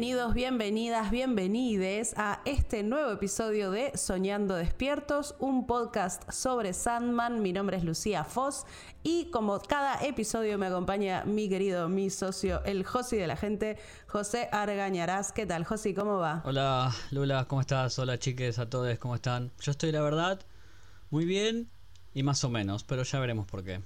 Bienvenidos, bienvenidas, bienvenides a este nuevo episodio de Soñando Despiertos, un podcast sobre Sandman. Mi nombre es Lucía Foss y como cada episodio me acompaña mi querido, mi socio, el Josi de la gente, José Argañarás. ¿Qué tal, Josi? ¿Cómo va? Hola, Lula, ¿cómo estás? Hola, chiques, a todos, ¿cómo están? Yo estoy, la verdad, muy bien y más o menos, pero ya veremos por qué.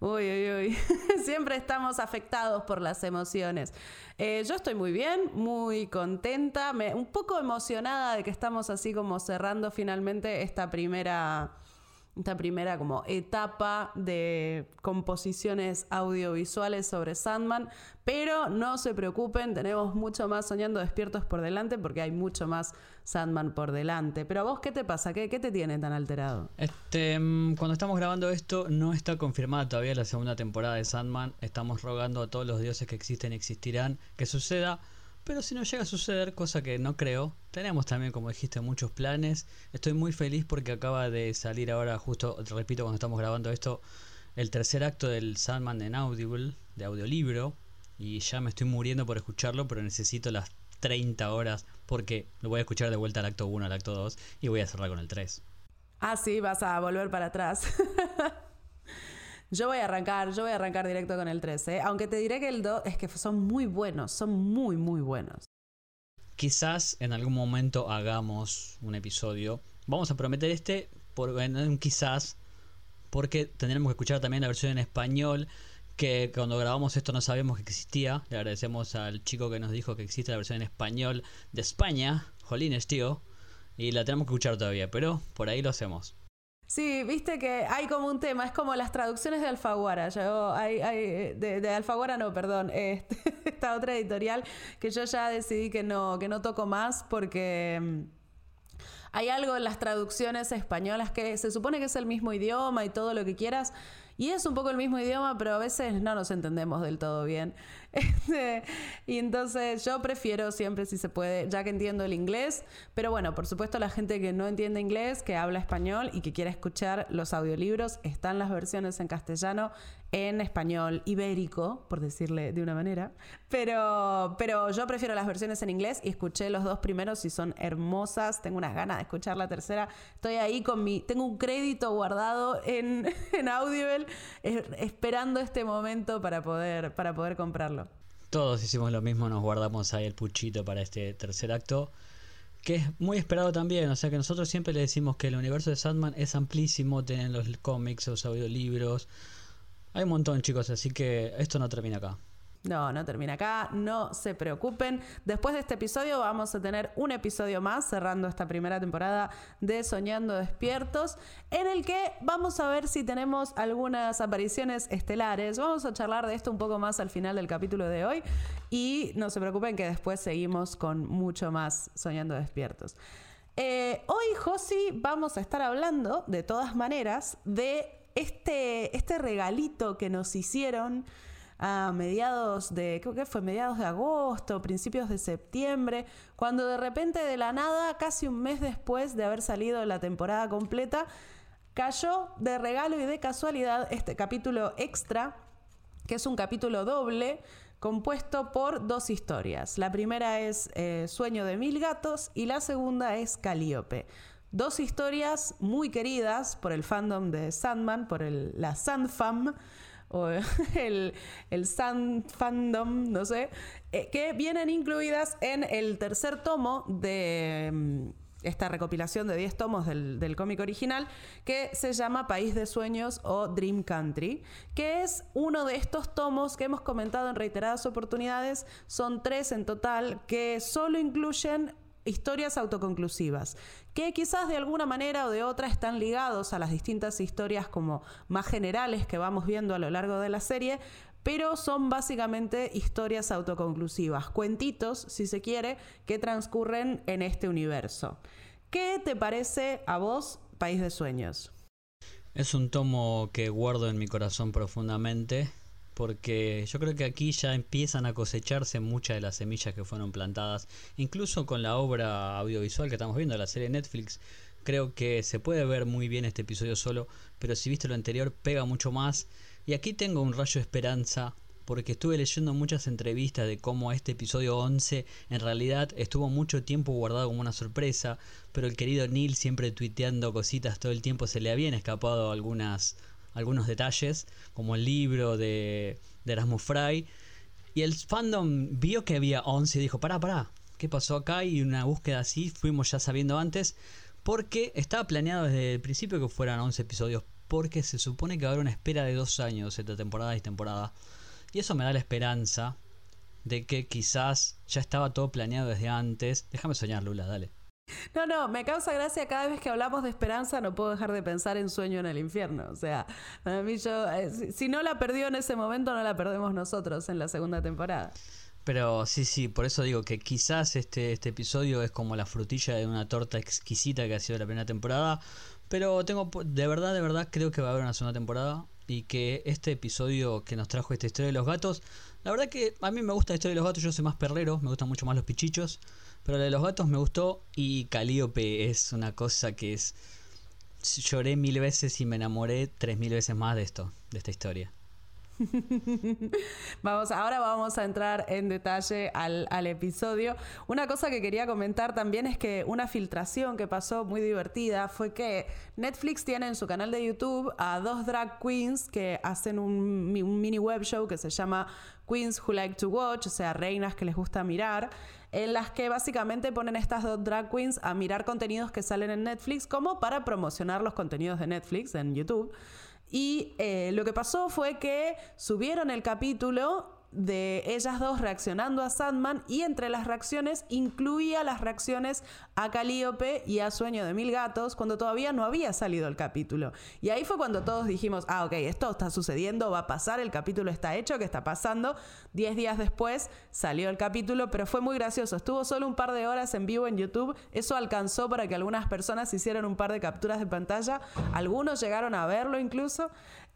Uy, uy, uy. Siempre estamos afectados por las emociones. Eh, yo estoy muy bien, muy contenta, me, un poco emocionada de que estamos así como cerrando finalmente esta primera esta primera como etapa de composiciones audiovisuales sobre Sandman, pero no se preocupen, tenemos mucho más soñando despiertos por delante porque hay mucho más Sandman por delante. Pero a vos, ¿qué te pasa? ¿Qué, qué te tiene tan alterado? Este, mm, cuando estamos grabando esto, no está confirmada todavía la segunda temporada de Sandman. Estamos rogando a todos los dioses que existen y existirán que suceda. Pero si no llega a suceder, cosa que no creo, tenemos también, como dijiste, muchos planes. Estoy muy feliz porque acaba de salir ahora, justo, repito, cuando estamos grabando esto, el tercer acto del Sandman en Audible, de audiolibro. Y ya me estoy muriendo por escucharlo, pero necesito las 30 horas porque lo voy a escuchar de vuelta al acto 1, al acto 2 y voy a cerrar con el 3. Ah, sí, vas a volver para atrás. Yo voy a arrancar, yo voy a arrancar directo con el 13. ¿eh? Aunque te diré que el 2 es que son muy buenos, son muy, muy buenos. Quizás en algún momento hagamos un episodio. Vamos a prometer este, por, quizás, porque tendremos que escuchar también la versión en español. Que cuando grabamos esto no sabíamos que existía. Le agradecemos al chico que nos dijo que existe la versión en español de España. Jolines, tío. Y la tenemos que escuchar todavía, pero por ahí lo hacemos. Sí, viste que hay como un tema, es como las traducciones de Alfaguara. Yo, hay, hay, de, Alfaguara no, perdón, este, esta otra editorial que yo ya decidí que no, que no toco más porque mm, hay algo en las traducciones españolas que se supone que es el mismo idioma y todo lo que quieras, y es un poco el mismo idioma, pero a veces no nos entendemos del todo bien. Este, y entonces yo prefiero siempre, si se puede, ya que entiendo el inglés, pero bueno, por supuesto la gente que no entiende inglés, que habla español y que quiere escuchar los audiolibros, están las versiones en castellano, en español ibérico, por decirle de una manera. Pero, pero yo prefiero las versiones en inglés y escuché los dos primeros y son hermosas. Tengo unas ganas de escuchar la tercera. Estoy ahí con mi. Tengo un crédito guardado en, en Audible esperando este momento para poder, para poder comprarlo. Todos hicimos lo mismo, nos guardamos ahí el puchito para este tercer acto, que es muy esperado también, o sea que nosotros siempre le decimos que el universo de Sandman es amplísimo, tienen los cómics, los audiolibros, hay un montón chicos, así que esto no termina acá. No, no termina acá, no se preocupen. Después de este episodio vamos a tener un episodio más cerrando esta primera temporada de Soñando Despiertos, en el que vamos a ver si tenemos algunas apariciones estelares. Vamos a charlar de esto un poco más al final del capítulo de hoy y no se preocupen que después seguimos con mucho más Soñando Despiertos. Eh, hoy, Josi, vamos a estar hablando, de todas maneras, de este, este regalito que nos hicieron a mediados de, creo que fue mediados de agosto, principios de septiembre, cuando de repente de la nada, casi un mes después de haber salido la temporada completa, cayó de regalo y de casualidad este capítulo extra, que es un capítulo doble compuesto por dos historias. La primera es eh, Sueño de Mil Gatos y la segunda es Calíope. Dos historias muy queridas por el fandom de Sandman, por el, la Sandfam, o el, el Sand no sé, eh, que vienen incluidas en el tercer tomo de mm, esta recopilación de 10 tomos del, del cómic original, que se llama País de Sueños o Dream Country, que es uno de estos tomos que hemos comentado en reiteradas oportunidades, son tres en total, que solo incluyen historias autoconclusivas, que quizás de alguna manera o de otra están ligados a las distintas historias como más generales que vamos viendo a lo largo de la serie, pero son básicamente historias autoconclusivas, cuentitos, si se quiere, que transcurren en este universo. ¿Qué te parece a vos, País de Sueños? Es un tomo que guardo en mi corazón profundamente porque yo creo que aquí ya empiezan a cosecharse muchas de las semillas que fueron plantadas, incluso con la obra audiovisual que estamos viendo, la serie Netflix. Creo que se puede ver muy bien este episodio solo, pero si viste lo anterior pega mucho más. Y aquí tengo un rayo de esperanza porque estuve leyendo muchas entrevistas de cómo este episodio 11 en realidad estuvo mucho tiempo guardado como una sorpresa, pero el querido Neil siempre tuiteando cositas todo el tiempo se le habían escapado algunas algunos detalles, como el libro de, de Erasmus Fry. Y el fandom vio que había 11 y dijo, pará, pará, ¿qué pasó acá? Y una búsqueda así, fuimos ya sabiendo antes, porque estaba planeado desde el principio que fueran 11 episodios, porque se supone que haber una espera de dos años entre temporada y temporada. Y eso me da la esperanza de que quizás ya estaba todo planeado desde antes. Déjame soñar, Lula, dale. No, no, me causa gracia cada vez que hablamos de esperanza, no puedo dejar de pensar en Sueño en el Infierno. O sea, a mí yo, eh, si, no la perdió en ese momento, no la perdemos nosotros en la segunda temporada. Pero sí, sí, por eso digo que quizás este, este episodio es como la frutilla de una torta exquisita que ha sido la primera temporada. Pero tengo, de verdad, de verdad, creo que va a haber una segunda temporada. Y que este episodio que nos trajo esta historia de los gatos, la verdad que a mí me gusta la historia de los gatos, yo soy más perrero, me gustan mucho más los pichichos. Pero la de los gatos me gustó y Calíope es una cosa que es... Lloré mil veces y me enamoré tres mil veces más de esto, de esta historia. vamos, ahora vamos a entrar en detalle al, al, episodio. Una cosa que quería comentar también es que una filtración que pasó muy divertida fue que Netflix tiene en su canal de YouTube a dos drag queens que hacen un, un mini web show que se llama Queens Who Like to Watch, o sea, reinas que les gusta mirar en las que básicamente ponen estas dos drag queens a mirar contenidos que salen en Netflix como para promocionar los contenidos de Netflix en YouTube. Y eh, lo que pasó fue que subieron el capítulo de ellas dos reaccionando a Sandman y entre las reacciones incluía las reacciones a Calíope y a Sueño de Mil Gatos cuando todavía no había salido el capítulo. Y ahí fue cuando todos dijimos, ah, ok, esto está sucediendo, va a pasar, el capítulo está hecho, ¿qué está pasando? Diez días después salió el capítulo, pero fue muy gracioso. Estuvo solo un par de horas en vivo en YouTube. Eso alcanzó para que algunas personas hicieran un par de capturas de pantalla. Algunos llegaron a verlo incluso.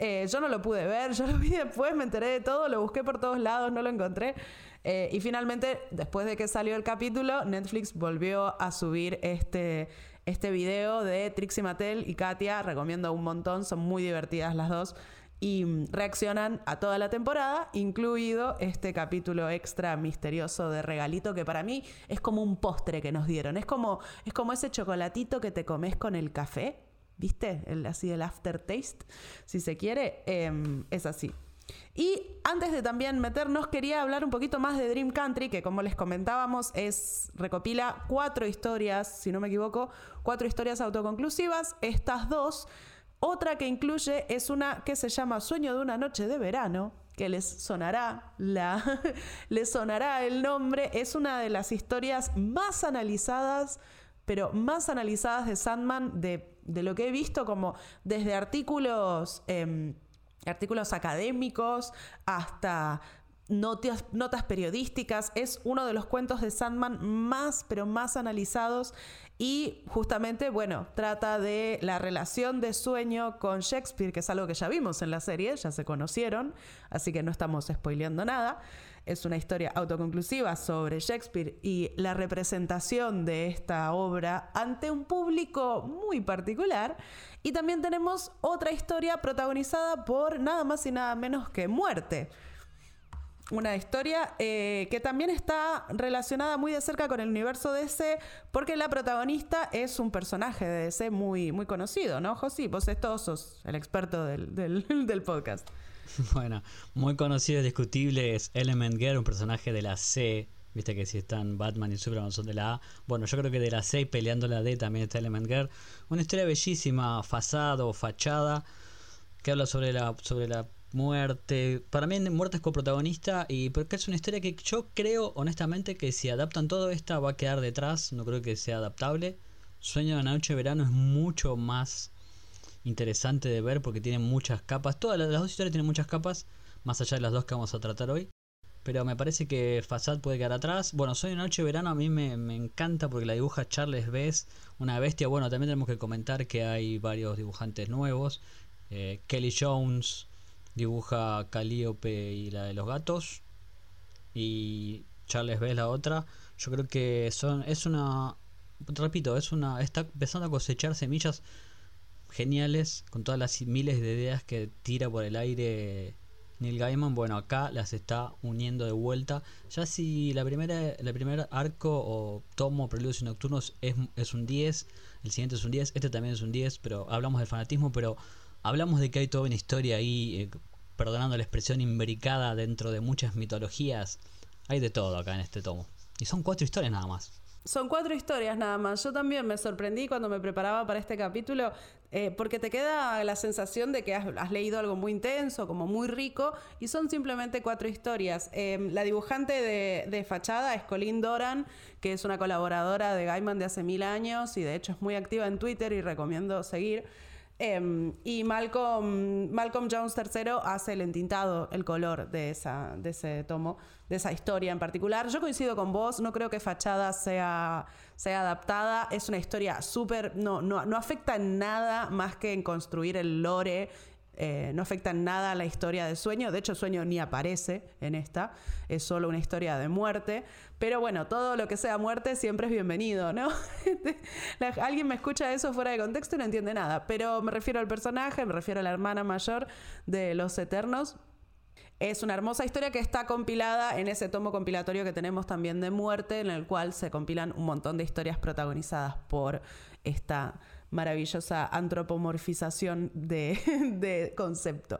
Eh, yo no lo pude ver, yo lo vi después, me enteré de todo, lo busqué por todos lados, no lo encontré. Eh, y finalmente, después de que salió el capítulo, Netflix volvió a subir este, este video de Trixie Mattel y Katia. Recomiendo un montón, son muy divertidas las dos. Y mm, reaccionan a toda la temporada, incluido este capítulo extra misterioso de regalito que para mí es como un postre que nos dieron. Es como, es como ese chocolatito que te comes con el café ¿viste? El, así el aftertaste, si se quiere, em, es así. Y antes de también meternos, quería hablar un poquito más de Dream Country, que como les comentábamos, es recopila cuatro historias, si no me equivoco, cuatro historias autoconclusivas. Estas dos, otra que incluye es una que se llama Sueño de una noche de verano, que les sonará la les sonará el nombre, es una de las historias más analizadas, pero más analizadas de Sandman de de lo que he visto como desde artículos, em, artículos académicos hasta notas, notas periodísticas. Es uno de los cuentos de Sandman más, pero más analizados y justamente, bueno, trata de la relación de sueño con Shakespeare, que es algo que ya vimos en la serie, ya se conocieron, así que no estamos spoileando nada. Es una historia autoconclusiva sobre Shakespeare y la representación de esta obra ante un público muy particular. Y también tenemos otra historia protagonizada por nada más y nada menos que muerte una historia eh, que también está relacionada muy de cerca con el universo DC, porque la protagonista es un personaje de DC muy, muy conocido, ¿no, José? Vos sos el experto del, del, podcast. Bueno, muy conocido y discutible es Element Girl, un personaje de la C. Viste que si están Batman y Superman son de la A. Bueno, yo creo que de la C peleando la D también está Element Girl. Una historia bellísima, fasado, fachada, que habla sobre la, sobre la muerte. Para mí, muerte es coprotagonista y porque es una historia que yo creo, honestamente, que si adaptan todo esta va a quedar detrás. No creo que sea adaptable. Sueño de noche de verano es mucho más interesante de ver porque tiene muchas capas. Todas las, dos historias tienen muchas capas, más allá de las dos que vamos a tratar hoy. Pero me parece que Fasad puede quedar atrás. Bueno, Sueño de Noche de Verano a mí me, encanta porque la dibuja Charles Bess, una bestia. Bueno, también tenemos que comentar que hay varios dibujantes nuevos. Eh, Kelly Jones, dibuja Calíope y la de los gatos y Charles B la otra yo creo que son es una repito es una está empezando a cosechar semillas geniales con todas las miles de ideas que tira por el aire Neil Gaiman, bueno, acá las está uniendo de vuelta. Ya si la primera, la primer arco o tomo Preludios y Nocturnos es, es un 10, el siguiente es un 10, este también es un 10, pero hablamos del fanatismo, pero hablamos de que hay toda una historia ahí, eh, perdonando la expresión imbricada dentro de muchas mitologías. Hay de todo acá en este tomo. Y son cuatro historias nada más. Son cuatro historias nada más. Yo también me sorprendí cuando me preparaba para este capítulo, eh, porque te queda la sensación de que has, leído algo muy intenso, como muy rico, y son simplemente cuatro historias. Eh, la dibujante de, Fachada es Colin Doran, que es una colaboradora de Gaiman de hace mil años y de hecho es muy activa en Twitter y recomiendo seguir. Em, y Malcolm, Malcolm Jones III hace el entintado, el color de, esa, de ese tomo, de esa historia en particular. Yo coincido con vos, no creo que Fachada sea, sea adaptada. Es una historia súper. No, no, no afecta en nada más que en construir el lore eh, no afecta en nada a la historia de Sueño. De hecho, Sueño ni aparece en esta. Es solo una historia de muerte. Pero bueno, todo lo que sea muerte siempre es bienvenido, ¿no? alguien me escucha eso fuera de contexto y no entiende nada. Pero me refiero al personaje, me refiero a la hermana mayor de los Eternos. Es una hermosa historia que está compilada en ese tomo compilatorio que tenemos también de muerte, en el cual se compilan un montón de historias protagonizadas por esta maravillosa antropomorfización de, concepto.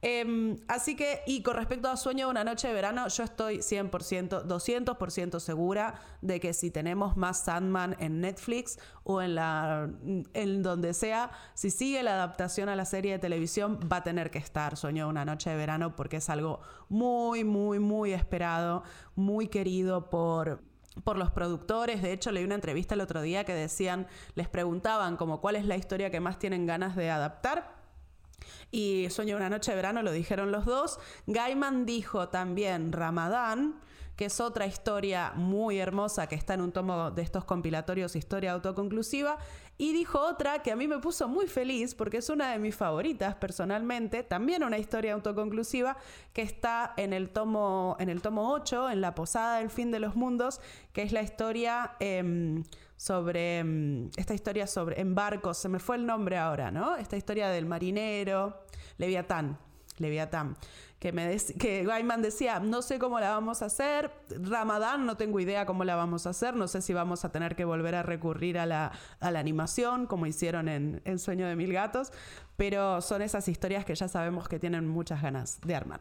Em, así que, y con respecto a Sueño de una noche de verano, yo estoy 100%, 200% segura de que si tenemos más Sandman en Netflix o en, la, en donde sea, si sigue la adaptación a la serie de televisión, va a tener que estar Sueño de una noche de verano porque es algo muy, muy, muy esperado, muy querido por, por los productores. De hecho, leí una entrevista el otro día que decían, les preguntaban como cuál es la historia que más tienen ganas de adaptar. Y Sueño una noche de verano lo dijeron los dos. Gaiman dijo también Ramadán, que es otra historia muy hermosa que está en un tomo de estos compilatorios Historia Autoconclusiva. Y dijo otra que a mí me puso muy feliz porque es una de mis favoritas personalmente, también una historia autoconclusiva que está en el tomo, en el tomo 8, en La Posada del Fin de los Mundos, que es la historia em, sobre, em, esta historia sobre, en barcos, se me fue el nombre ahora, ¿no? Esta historia del marinero, Leviatán, Leviatán que, me que Gaiman decía, no sé cómo la vamos a hacer, Ramadán no tengo idea cómo la vamos a hacer, no sé si vamos a tener que volver a recurrir a la, animación como hicieron en, en Sueño de Mil Gatos, pero son esas historias que ya sabemos que tienen muchas ganas de armar.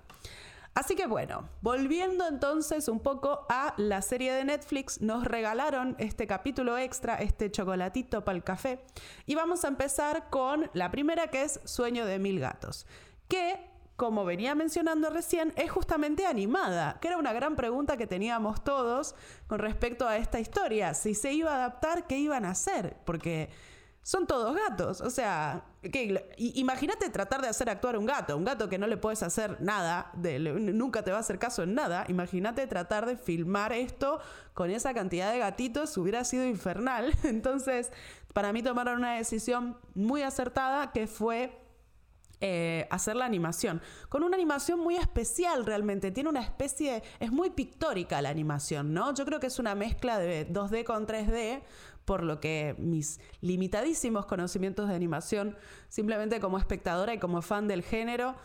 Así que bueno, volviendo entonces un poco a la serie de Netflix, nos regalaron este capítulo extra, este chocolatito para el café, y vamos a empezar con la primera que es Sueño de Mil Gatos, que como venía mencionando recién, es justamente animada, que era una gran pregunta que teníamos todos con respecto a esta historia. Si se iba a adaptar, ¿qué iban a hacer? Porque son todos gatos. O sea, imagínate tratar de hacer actuar un gato, un gato que no le puedes hacer nada, nunca te va a hacer caso en nada. Imagínate tratar de filmar esto con esa cantidad de gatitos, hubiera sido infernal. Entonces, para mí tomaron una decisión muy acertada que fue eh, hacer la animación. Con una animación muy especial realmente. Tiene una especie. Es muy pictórica la animación, ¿no? Yo creo que es una mezcla de 2D con 3D. Por lo que mis limitadísimos conocimientos de animación, simplemente como espectadora y como fan del género,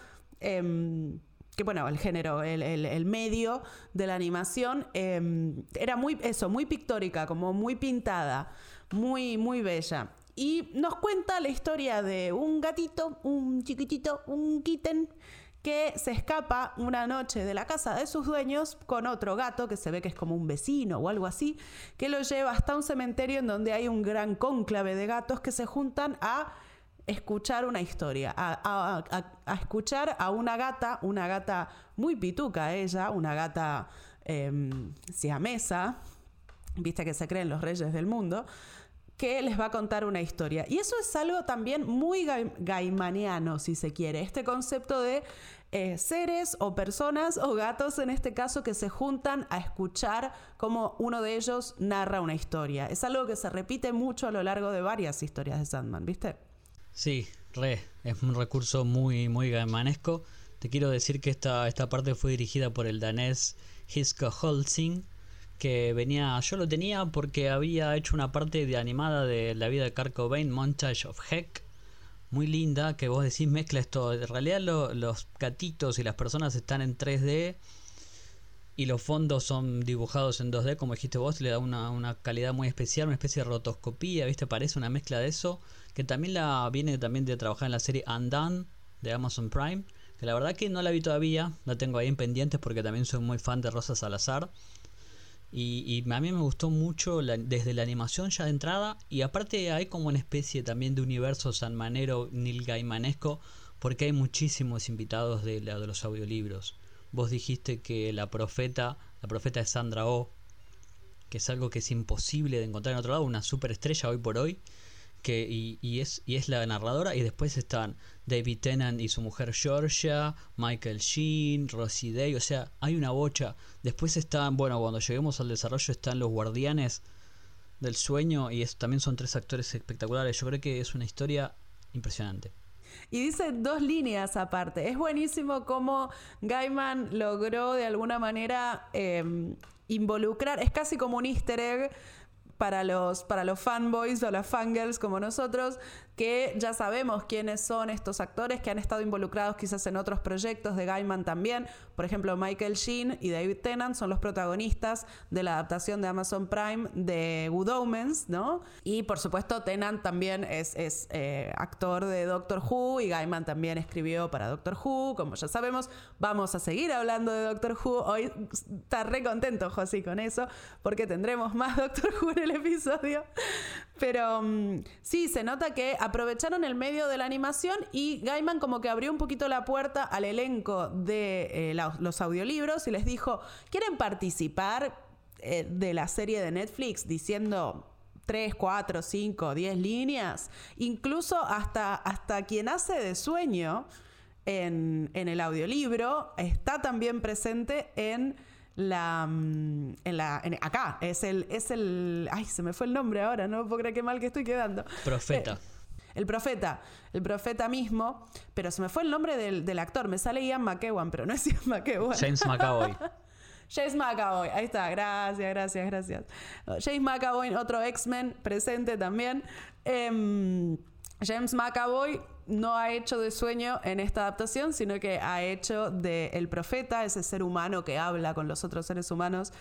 em, que bueno, el género, el, medio de la animación, em, era muy, eso, muy pictórica, como muy pintada, muy, muy bella. Y nos cuenta la historia de un gatito, un chiquitito, un kitten, que se escapa una noche de la casa de sus dueños con otro gato, que se ve que es como un vecino o algo así, que lo lleva hasta un cementerio en donde hay un gran cónclave de gatos que se juntan a escuchar una historia, a, escuchar a una gata, una gata muy pituca ella, una gata eh, siamesa, viste que se creen los reyes del mundo, que les va a contar una historia. Y eso es algo también muy gaimaniano, si se quiere. Este concepto de eh, seres o personas o gatos en este caso que se juntan a escuchar cómo uno de ellos narra una historia. Es algo que se repite mucho a lo largo de varias historias de Sandman, ¿viste? Sí, re. Es un recurso muy, muy gaimanesco. Te quiero decir que esta, esta parte fue dirigida por el danés Hisko Holsing que venía, yo lo tenía porque había hecho una parte de animada de la vida de Kurt Cobain, Montage of Heck, muy linda que vos decís mezcla esto. En realidad los gatitos y las personas están en 3D y los fondos son dibujados en 2D, como dijiste vos, le da una, una calidad muy especial, una especie de rotoscopía, ¿viste? Parece una mezcla de eso, que también la viene también de trabajar en la serie Undone de Amazon Prime, que la verdad que no la vi todavía, la tengo ahí en pendientes porque también soy muy fan de Rosa Salazar. Y, y, a mí me gustó mucho desde la animación ya de entrada. Y aparte hay como una especie también de universo sanmanero, Neil Gaimanesco, porque hay muchísimos invitados de, de los audiolibros. Vos dijiste que la profeta, la profeta es Sandra Oh, que es algo que es imposible de encontrar en otro lado, una superestrella hoy por hoy. Que, y, es, y es la narradora, y después están David Tennant y su mujer Georgia, Michael Sheen, Rosie Day, o sea, hay una bocha. Después están, bueno, cuando lleguemos al desarrollo están los guardianes del sueño, y es, también son tres actores espectaculares. Yo creo que es una historia impresionante. Y dice dos líneas aparte. Es buenísimo cómo Gaiman logró de alguna manera em, involucrar, es casi como un easter egg para los, para los fanboys o las fangirls como nosotros, que ya sabemos quiénes son estos actores que han estado involucrados quizás en otros proyectos de Gaiman también. Por ejemplo, Michael Sheen y David Tennant son los protagonistas de la adaptación de Amazon Prime de Good ¿no? Y por supuesto, Tennant también es, eh, actor de Doctor Who y Gaiman también escribió para Doctor Who, como ya sabemos. Vamos a seguir hablando de Doctor Who. Hoy está contento José con eso, porque tendremos más Doctor Who en el episodio. Pero mm, sí, se nota que aprovecharon el medio de la animación y Gaiman como que abrió un poquito la puerta al elenco de eh, los audiolibros y les dijo, ¿quieren participar eh, de la serie de Netflix diciendo 3, 4, 5, 10 líneas? Incluso hasta, hasta quien hace de sueño en, en el audiolibro está también presente en la, mm, en la acá es el es el ay se me fue el nombre ahora no puedo creer qué mal que estoy quedando profeta eh, el profeta el profeta mismo pero se me fue el nombre del, del actor me sale Ian McEwan pero no es Ian McEwan James McAvoy James McAvoy, ahí está, gracias, gracias, gracias. James McAvoy, otro X-Men presente también. Em, James McAvoy no ha hecho de sueño en esta adaptación, sino que ha hecho de el profeta, ese ser humano que habla con los otros seres humanos.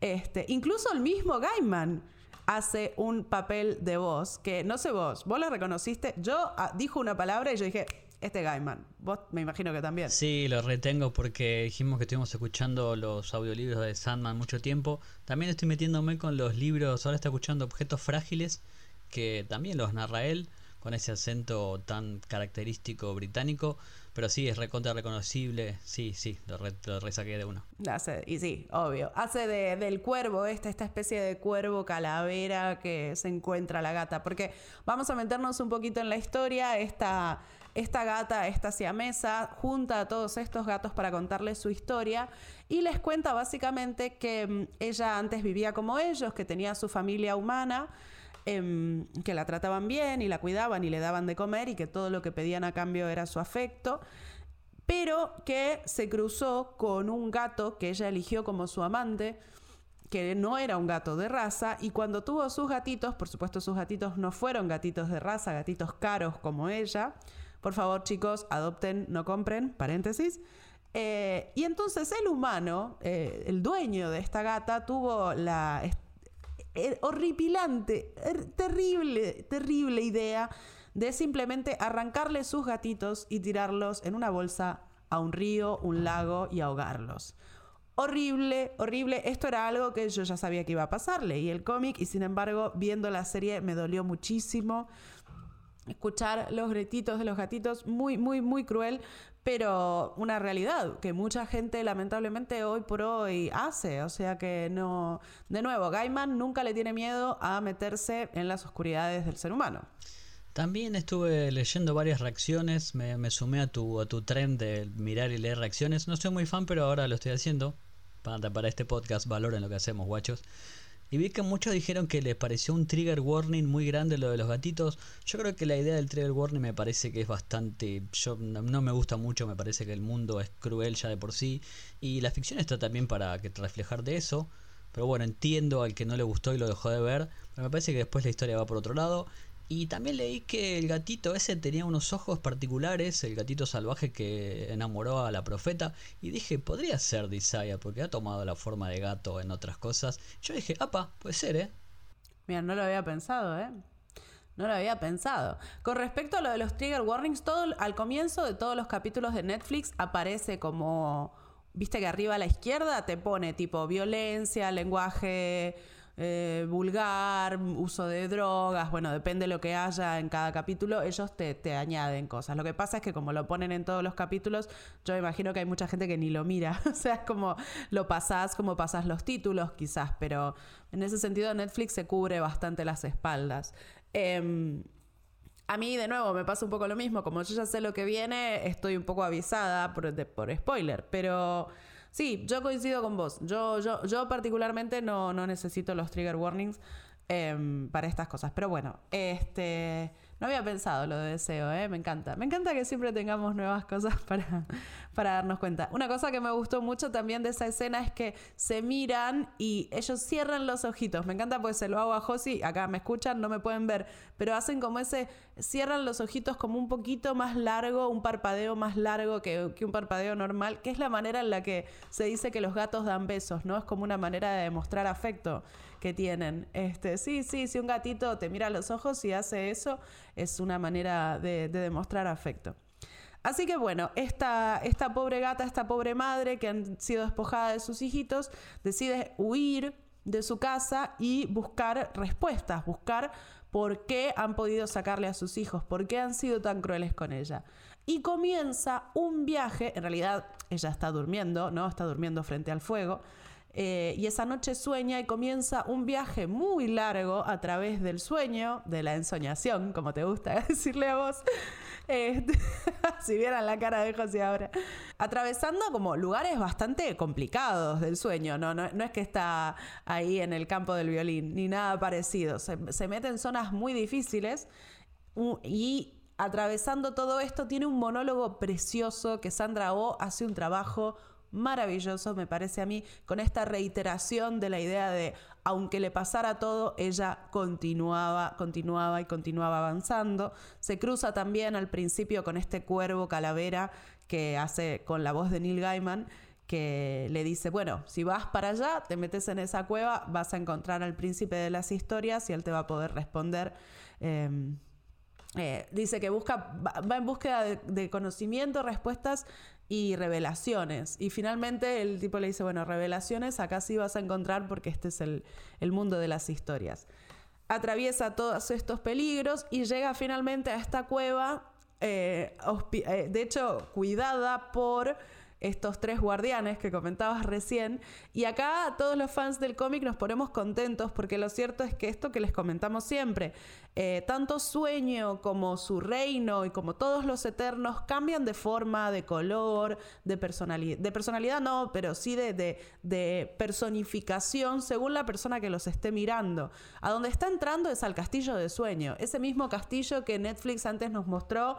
Este, incluso el mismo Gaiman hace un papel de voz que no sé vos, vos lo reconociste. Yo ah, dijo una palabra y yo dije, este Gaiman. Vos me imagino que también. Sí, lo retengo porque dijimos que estuvimos escuchando los audiolibros de Sandman mucho tiempo. También estoy metiéndome con los libros, ahora está escuchando Objetos Frágiles, que también los narra él con ese acento tan característico británico. Pero sí, es recontra reconocible. Sí, sí, lo, resaqué de uno. Hace, y sí, obvio. Hace de, del cuervo, esta, esta especie de cuervo calavera que se encuentra la gata. Porque vamos a meternos un poquito en la historia. Esta, esta gata, esta siamesa, junta a todos estos gatos para contarles su historia. Y les cuenta básicamente que mm, ella antes vivía como ellos, que tenía su familia humana Em, que la trataban bien y la cuidaban y le daban de comer y que todo lo que pedían a cambio era su afecto, pero que se cruzó con un gato que ella eligió como su amante, que no era un gato de raza, y cuando tuvo sus gatitos, por supuesto sus gatitos no fueron gatitos de raza, gatitos caros como ella, por favor chicos, adopten, no compren, paréntesis. Eh, y entonces el humano, eh, el dueño de esta gata, tuvo la Er, horripilante, er, terrible, terrible idea de simplemente arrancarle sus gatitos y tirarlos en una bolsa a un río, un lago y ahogarlos. Horrible, horrible. Esto era algo que yo ya sabía que iba a pasar. Leí el cómic y sin embargo, viendo la serie me dolió muchísimo escuchar los grititos de los gatitos, muy, muy, muy cruel, pero una realidad que mucha gente lamentablemente hoy por hoy hace. O sea que no, de nuevo, Gaiman nunca le tiene miedo a meterse en las oscuridades del ser humano. También estuve leyendo varias reacciones, me, sumé a tu, a tu tren de mirar y leer reacciones. No soy muy fan, pero ahora lo estoy haciendo. Para, para este podcast, valoren lo que hacemos, guachos. Y vi que muchos dijeron que les pareció un trigger warning muy grande lo de los gatitos. Yo creo que la idea del trigger warning me parece que es bastante... Yo no, me gusta mucho, me parece que el mundo es cruel ya de por sí. Y la ficción está también para que reflejar de eso. Pero bueno, entiendo al que no le gustó y lo dejó de ver. Pero me parece que después la historia va por otro lado. Y también leí que el gatito ese tenía unos ojos particulares, el gatito salvaje que enamoró a la profeta. Y dije, podría ser Desire, porque ha tomado la forma de gato en otras cosas. Yo dije, apa, puede ser, ¿eh? Mira, no lo había pensado, ¿eh? No lo había pensado. Con respecto a lo de los trigger warnings, todo al comienzo de todos los capítulos de Netflix aparece como, viste que arriba a la izquierda te pone tipo violencia, lenguaje eh, vulgar, uso de drogas, bueno, depende de lo que haya en cada capítulo, ellos te, te, añaden cosas. Lo que pasa es que como lo ponen en todos los capítulos, yo imagino que hay mucha gente que ni lo mira, o sea, es como lo pasás, como pasás los títulos quizás, pero en ese sentido Netflix se cubre bastante las espaldas. Em, a mí, de nuevo, me pasa un poco lo mismo. Como yo ya sé lo que viene, estoy un poco avisada por, por spoiler. Pero Sí, yo coincido con vos. Yo, yo, yo particularmente no, no necesito los trigger warnings em, para estas cosas. Pero bueno, este no había pensado lo de deseo, ¿eh? Me encanta. Me encanta que siempre tengamos nuevas cosas para, para darnos cuenta. Una cosa que me gustó mucho también de esa escena es que se miran y ellos cierran los ojitos. Me encanta porque se lo hago a Josi. Acá me escuchan, no me pueden ver. Pero hacen como ese. Cierran los ojitos como un poquito más largo, un parpadeo más largo que, que un parpadeo normal, que es la manera en la que se dice que los gatos dan besos, ¿no? Es como una manera de demostrar afecto que tienen. Este, sí, sí, si un gatito te mira a los ojos y hace eso, es una manera de, demostrar afecto. Así que bueno, esta, esta pobre gata, esta pobre madre que han sido despojada de sus hijitos, decide huir de su casa y buscar respuestas, buscar por qué han podido sacarle a sus hijos, por qué han sido tan crueles con ella. Y comienza un viaje, en realidad ella está durmiendo, ¿no? Está durmiendo frente al fuego, eh, y esa noche sueña y comienza un viaje muy largo a través del sueño, de la ensoñación, como te gusta decirle a vos. Este, si vieran la cara de José ahora. Atravesando como lugares bastante complicados del sueño, ¿no? No, es que está ahí en el campo del violín, ni nada parecido. Se, se mete en zonas muy difíciles y atravesando todo esto tiene un monólogo precioso que Sandra O hace un trabajo maravilloso, me parece a mí, con esta reiteración de la idea de, aunque le pasara todo, ella continuaba, continuaba y continuaba avanzando. Se cruza también al principio con este cuervo calavera que hace con la voz de Neil Gaiman que le dice, bueno, si vas para allá, te metes en esa cueva, vas a encontrar al príncipe de las historias y él te va a poder responder. Em, eh, dice que busca, va, en búsqueda de, conocimiento, respuestas y revelaciones. Y finalmente el tipo le dice, bueno, revelaciones acá sí vas a encontrar porque este es el, mundo de las historias. Atraviesa todos estos peligros y llega finalmente a esta cueva, eh, eh, de hecho, cuidada por estos tres guardianes que comentabas recién. Y acá todos los fans del cómic nos ponemos contentos porque lo cierto es que esto que les comentamos siempre, eh, tanto Sueño como su reino y como todos los eternos cambian de forma, de color, de personalidad. De personalidad no, pero sí de, de personificación según la persona que los esté mirando. A donde está entrando es al castillo de Sueño, ese mismo castillo que Netflix antes nos mostró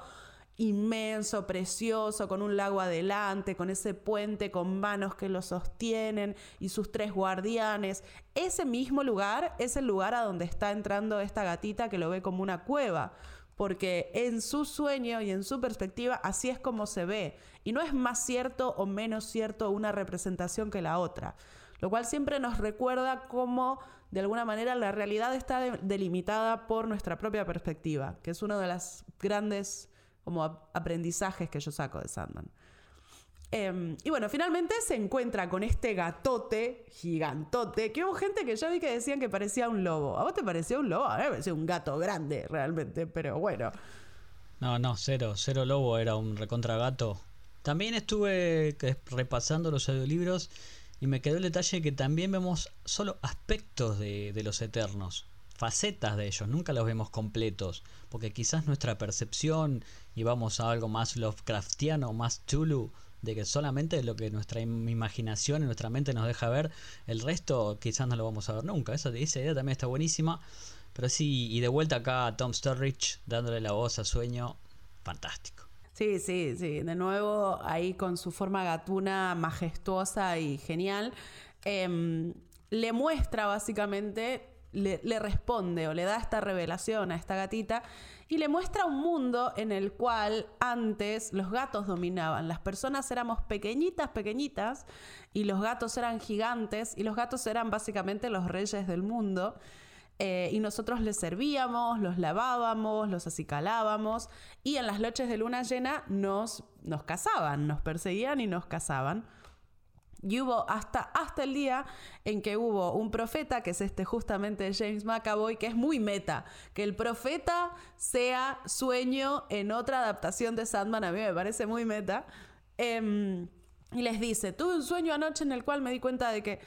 inmenso, precioso, con un lago adelante, con ese puente con manos que lo sostienen y sus tres guardianes. Ese mismo lugar es el lugar a donde está entrando esta gatita que lo ve como una cueva, porque en su sueño y en su perspectiva así es como se ve. Y no es más cierto o menos cierto una representación que la otra. Lo cual siempre nos recuerda cómo de alguna manera la realidad está delimitada por nuestra propia perspectiva, que es una de las grandes como aprendizajes que yo saco de Sandman. Em, y bueno, finalmente se encuentra con este gatote gigantote, que hubo gente que yo vi que decían que parecía un lobo. ¿A vos te parecía un lobo? A mí me parecía un gato grande realmente, pero bueno. No, no, cero, cero lobo, era un recontra gato. También estuve repasando los audiolibros y me quedó el detalle que también vemos solo aspectos de los eternos facetas de ellos, nunca los vemos completos, porque quizás nuestra percepción y vamos a algo más Lovecraftiano, más Chulu, de que solamente lo que nuestra imaginación y nuestra mente nos deja ver, el resto quizás no lo vamos a ver nunca. Esa, idea también está buenísima. Pero sí, y de vuelta acá a Tom Sturridge dándole la voz a Sueño, fantástico. Sí, sí, sí. De nuevo ahí con su forma gatuna majestuosa y genial. Em, le muestra básicamente le, responde o le da esta revelación a esta gatita y le muestra un mundo en el cual antes los gatos dominaban. Las personas éramos pequeñitas, pequeñitas, y los gatos eran gigantes, y los gatos eran básicamente los reyes del mundo. Eh, y nosotros les servíamos, los lavábamos, los acicalábamos, y en las noches de luna llena nos, nos cazaban, nos perseguían y nos cazaban. Y hubo hasta, hasta el día en que hubo un profeta, que es este justamente James McAvoy, que es muy meta. Que el profeta sea sueño en otra adaptación de Sandman, a mí me parece muy meta. Em, y les dice, tuve un sueño anoche en el cual me di cuenta de que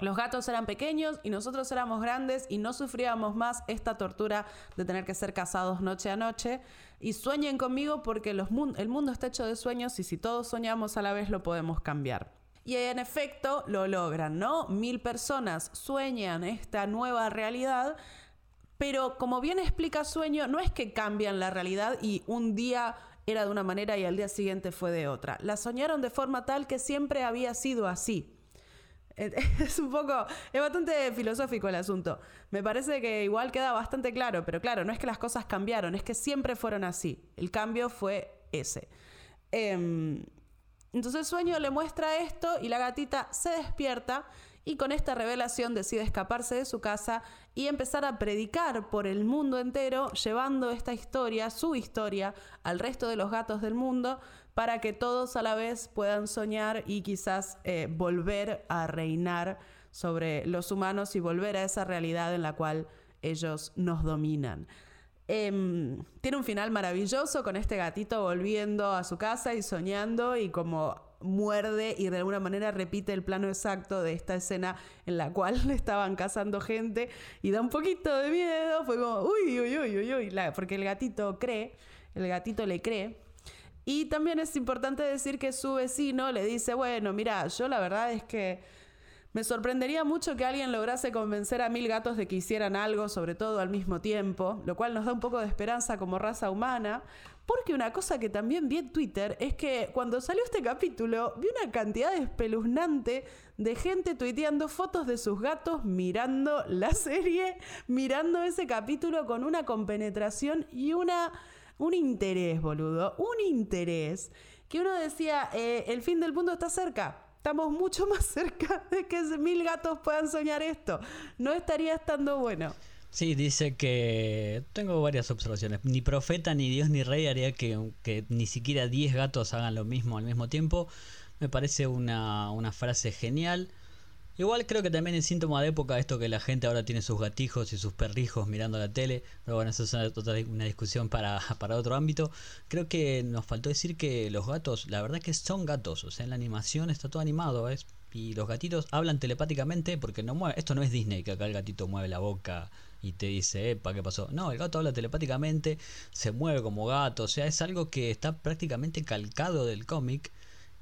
los gatos eran pequeños y nosotros éramos grandes y no sufríamos más esta tortura de tener que ser casados noche a noche. Y sueñen conmigo porque el mundo está hecho de sueños y si todos soñamos a la vez lo podemos cambiar. Y en efecto lo logran, ¿no? Mil personas sueñan esta nueva realidad, pero como bien explica Sueño, no es que cambian la realidad y un día era de una manera y al día siguiente fue de otra. La soñaron de forma tal que siempre había sido así. Es un poco, es bastante filosófico el asunto. Me parece que igual queda bastante claro, pero claro, no es que las cosas cambiaron, es que siempre fueron así. El cambio fue ese. Eh, entonces sueño le muestra esto y la gatita se despierta y con esta revelación decide escaparse de su casa y empezar a predicar por el mundo entero, llevando esta historia, su historia, al resto de los gatos del mundo, para que todos a la vez puedan soñar y quizás eh, volver a reinar sobre los humanos y volver a esa realidad en la cual ellos nos dominan. Em, tiene un final maravilloso con este gatito volviendo a su casa y soñando y como muerde y de alguna manera repite el plano exacto de esta escena en la cual le estaban cazando gente y da un poquito de miedo, fue como, uy, uy, uy, uy, uy, porque el gatito cree, el gatito le cree. Y también es importante decir que su vecino le dice, bueno, mira, yo la verdad es que me sorprendería mucho que alguien lograse convencer a mil gatos de que hicieran algo, sobre todo al mismo tiempo, lo cual nos da un poco de esperanza como raza humana, porque una cosa que también vi en Twitter es que cuando salió este capítulo vi una cantidad espeluznante de gente tuiteando fotos de sus gatos mirando la serie, mirando ese capítulo con una compenetración y una, un interés, boludo, un interés. Que uno decía, eh, el fin del mundo está cerca estamos mucho más cerca de que mil gatos puedan soñar esto. No estaría estando bueno. Sí, dice que tengo varias observaciones. Ni profeta, ni Dios, ni rey haría que, que ni siquiera 10 gatos hagan lo mismo al mismo tiempo. Me parece una, una frase genial. Igual creo que también es síntoma de época esto que la gente ahora tiene sus gatijos y sus perrijos mirando la tele. Pero bueno, eso es una, discusión para, para otro ámbito. Creo que nos faltó decir que los gatos, la verdad que son gatos. O sea, en la animación está todo animado. ¿ves? Y los gatitos hablan telepáticamente porque no mueve. Esto no es Disney que acá el gatito mueve la boca y te dice, epa, ¿qué pasó? No, el gato habla telepáticamente, se mueve como gato. O sea, es algo que está prácticamente calcado del cómic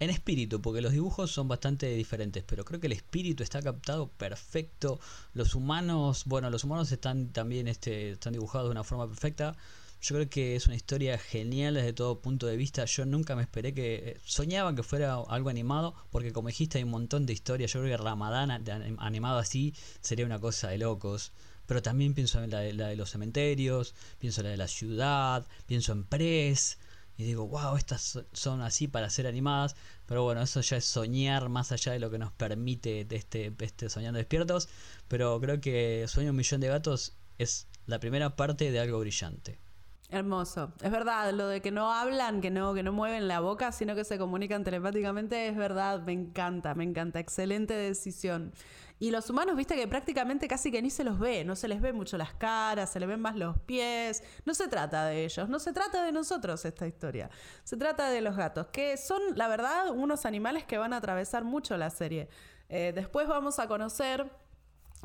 en espíritu, porque los dibujos son bastante diferentes, pero creo que el espíritu está captado perfecto. Los humanos, bueno, los humanos están también este, están dibujados de una forma perfecta. Yo creo que es una historia genial desde todo punto de vista. Yo nunca me esperé que. Eh, soñaba que fuera algo animado, porque como dijiste, hay un montón de historias. Yo creo que Ramadán animado así sería una cosa de locos. Pero también pienso en la de, la de los cementerios, pienso en la de la ciudad, pienso en Press y digo, wow, estas son así para ser animadas, pero bueno, eso ya es soñar más allá de lo que nos permite este, este Soñando Despiertos, pero creo que Sueño un millón de gatos es la primera parte de algo brillante. Hermoso. Es verdad, lo de que no hablan, que no, que no mueven la boca, sino que se comunican telepáticamente, es verdad, me encanta, me encanta. Excelente decisión. Y los humanos, viste que prácticamente casi que ni se los ve, no se les ve mucho las caras, se les ven más los pies. No se trata de ellos, no se trata de nosotros esta historia. Se trata de los gatos, que son, la verdad, unos animales que van a atravesar mucho la serie. Eh, después vamos a conocer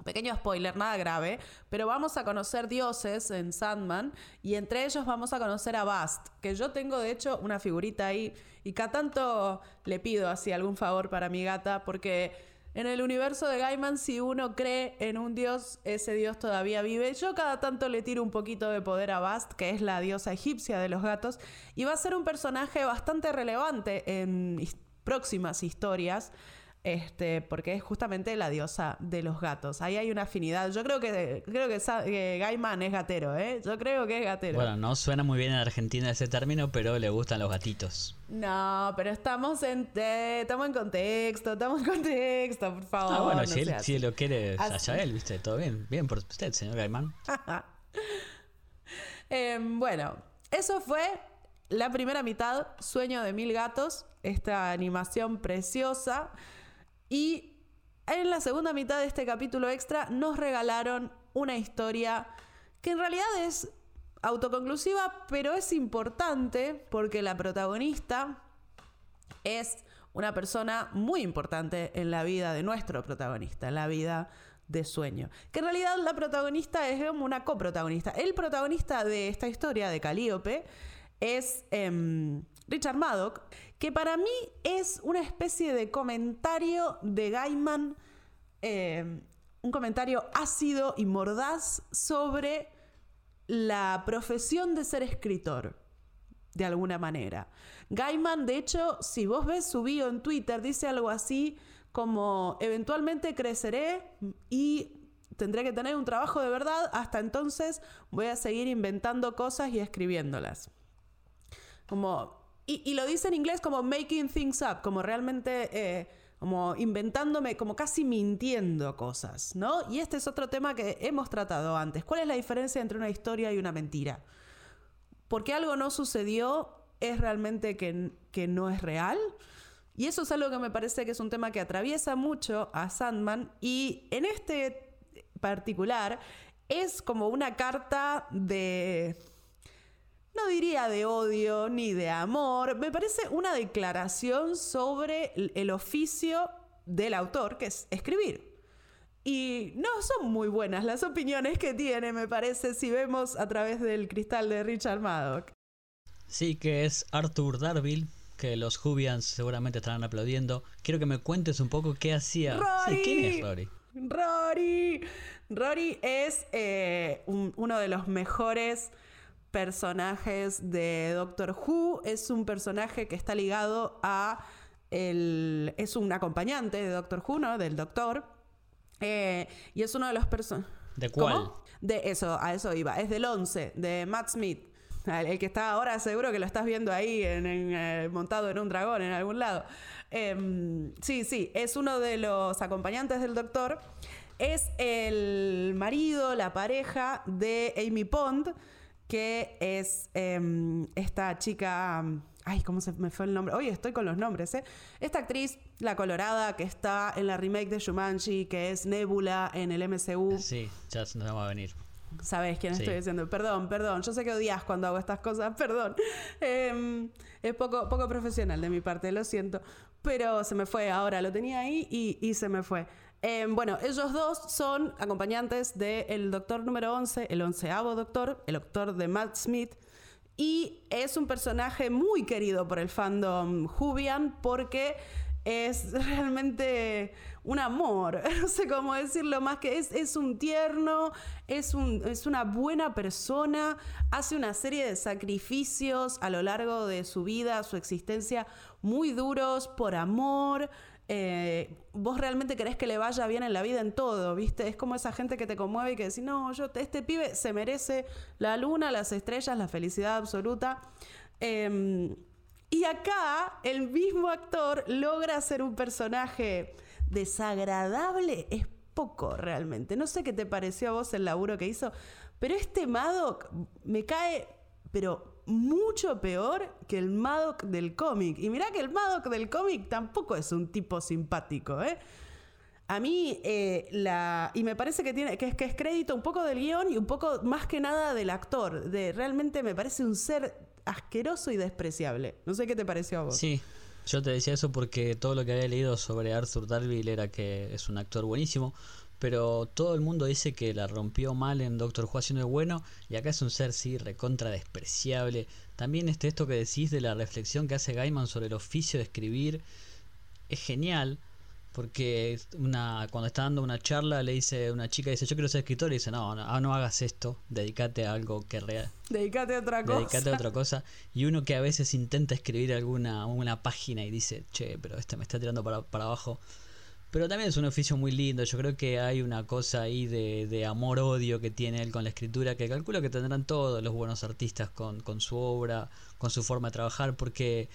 Pequeño spoiler, nada grave, pero vamos a conocer dioses en Sandman y entre ellos vamos a conocer a Bast, que yo tengo de hecho una figurita ahí y cada tanto le pido así algún favor para mi gata porque en el universo de Gaiman, si uno cree en un dios, ese dios todavía vive. Yo cada tanto le tiro un poquito de poder a Bast, que es la diosa egipcia de los gatos, y va a ser un personaje bastante relevante en próximas historias. Este, porque es justamente la diosa de los gatos. Ahí hay una afinidad. Yo creo que creo que, Gaiman es gatero, ¿eh? Yo creo que es gatero. Bueno, no suena muy bien en Argentina ese término, pero le gustan los gatitos. No, pero estamos en eh, estamos en contexto, estamos en contexto, por favor. ah, bueno, no si, él, si lo quiere Así. allá él, viste, todo bien. Bien por usted, señor Gaiman. Em, bueno, eso fue la primera mitad, Sueño de Mil Gatos, esta animación preciosa. Y en la segunda mitad de este capítulo extra nos regalaron una historia que en realidad es autoconclusiva, pero es importante porque la protagonista es una persona muy importante en la vida de nuestro protagonista, en la vida de Sueño. Que en realidad la protagonista es como una coprotagonista. El protagonista de esta historia de Calíope es em, Richard Maddock, que para mí es una especie de comentario de Gaiman, em, un comentario ácido y mordaz sobre la profesión de ser escritor de alguna manera. Gaiman, de hecho, si vos ves su bio en Twitter, dice algo así como, eventualmente creceré y tendré que tener un trabajo de verdad, hasta entonces voy a seguir inventando cosas y escribiéndolas. Como, y, lo dice en inglés como making things up, como realmente... eh, como inventándome, como casi mintiendo cosas, ¿no? Y este es otro tema que hemos tratado antes. ¿Cuál es la diferencia entre una historia y una mentira? porque algo no sucedió es realmente que, que no es real. Y eso es algo que me parece que es un tema que atraviesa mucho a Sandman. Y en este particular es como una carta de... No diría de odio ni de amor. Me parece una declaración sobre el- oficio del autor, que es escribir. Y no son muy buenas las opiniones que tiene, me parece, si vemos a través del cristal de Richard Maddock. Sí, que es Arthur Darville, que los Jubians seguramente estarán aplaudiendo. Quiero que me cuentes un poco qué hacía. Sí, ¡Rory! ¿quién es Rory? Rory. Rory es eh, un- uno de los mejores personajes de Doctor Who. Es un personaje que está ligado a el, es un acompañante de Doctor Who, ¿no? Del Doctor. Eh, y es uno de los personajes. ¿De cuál? De eso, a eso iba. Es del 11, de Matt Smith. El que está ahora seguro que lo estás viendo ahí en- en, eh, montado en un dragón en algún lado. Em, sí, sí, es uno de los acompañantes del doctor. Es el marido, la pareja de Amy Pond, que es em, esta chica. Ay, ¿cómo se me fue el nombre? Hoy estoy con los nombres, ¿eh? Esta actriz, la colorada, que está en la remake de Shumanji, que es Nebula en el MCU. Sí, ya se nos va a venir. Sabes quién Sí. estoy diciendo. Perdón, perdón. Yo sé que odias cuando hago estas cosas, perdón. Em, es poco, poco profesional de mi parte, lo siento. Pero se me fue ahora, lo tenía ahí y, y se me fue. Em, bueno, ellos dos son acompañantes del doctor número 11, el onceavo doctor, el doctor de Matt Smith. Y es un personaje muy querido por el fandom Jubian porque es realmente un amor, no sé cómo decirlo más que es, es un tierno, es, un, es una buena persona, hace una serie de sacrificios a lo largo de su vida, su existencia, muy duros por amor. eh, vos realmente querés que le vaya bien en la vida en todo, ¿viste? Es como esa gente que te conmueve y que decís, no, yo, este pibe se merece la luna, las estrellas, la felicidad absoluta. Em, y acá el mismo actor logra hacer un personaje desagradable. Es poco realmente. No sé qué te pareció a vos el laburo que hizo, pero este Maddock me cae, pero mucho peor que el Maddock del cómic. Y mirá que el Maddock del cómic tampoco es un tipo simpático, ¿eh? A mí, eh, la. Y me parece que tiene. Que es crédito un poco del guion y un poco más que nada del actor. De realmente me parece un ser asqueroso y despreciable. No sé qué te pareció a vos. Sí, yo te decía eso porque todo lo que había leído sobre Arthur Darville era que es un actor buenísimo, pero todo el mundo dice que la rompió mal en Doctor Who haciendo bueno, y acá es un ser, sí, recontra despreciable. También este, esto que decís de la reflexión que hace Gaiman sobre el oficio de escribir es genial. Porque una, cuando está dando una charla le dice una chica, dice yo quiero ser escritor y dice no, no, ah, no hagas esto, dedícate a algo que real, Dedicate a otra cosa. Dedicate a otra cosa. Y uno que a veces intenta escribir alguna una página y dice, che, pero este me está tirando para, para abajo. Pero también es un oficio muy lindo. Yo creo que hay una cosa ahí de, de amor-odio que tiene él con la escritura, que calculo que tendrán todos los buenos artistas con, con su obra, con su forma de trabajar, porque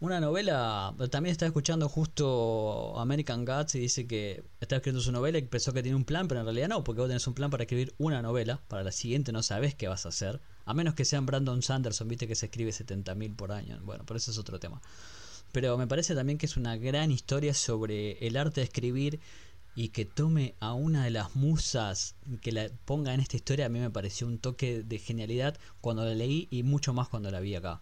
una novela, también está escuchando justo American Gods y dice que está escribiendo su novela y pensó que tiene un plan, pero en realidad no, porque vos tenés un plan para escribir una novela, para la siguiente no sabes qué vas a hacer, a menos que sean Brandon Sanderson, viste que se escribe 70.000 por año, bueno, pero ese es otro tema. Pero me parece también que es una gran historia sobre el arte de escribir y que tome a una de las musas que la ponga en esta historia a mí me pareció un toque de genialidad cuando la leí y mucho más cuando la vi acá.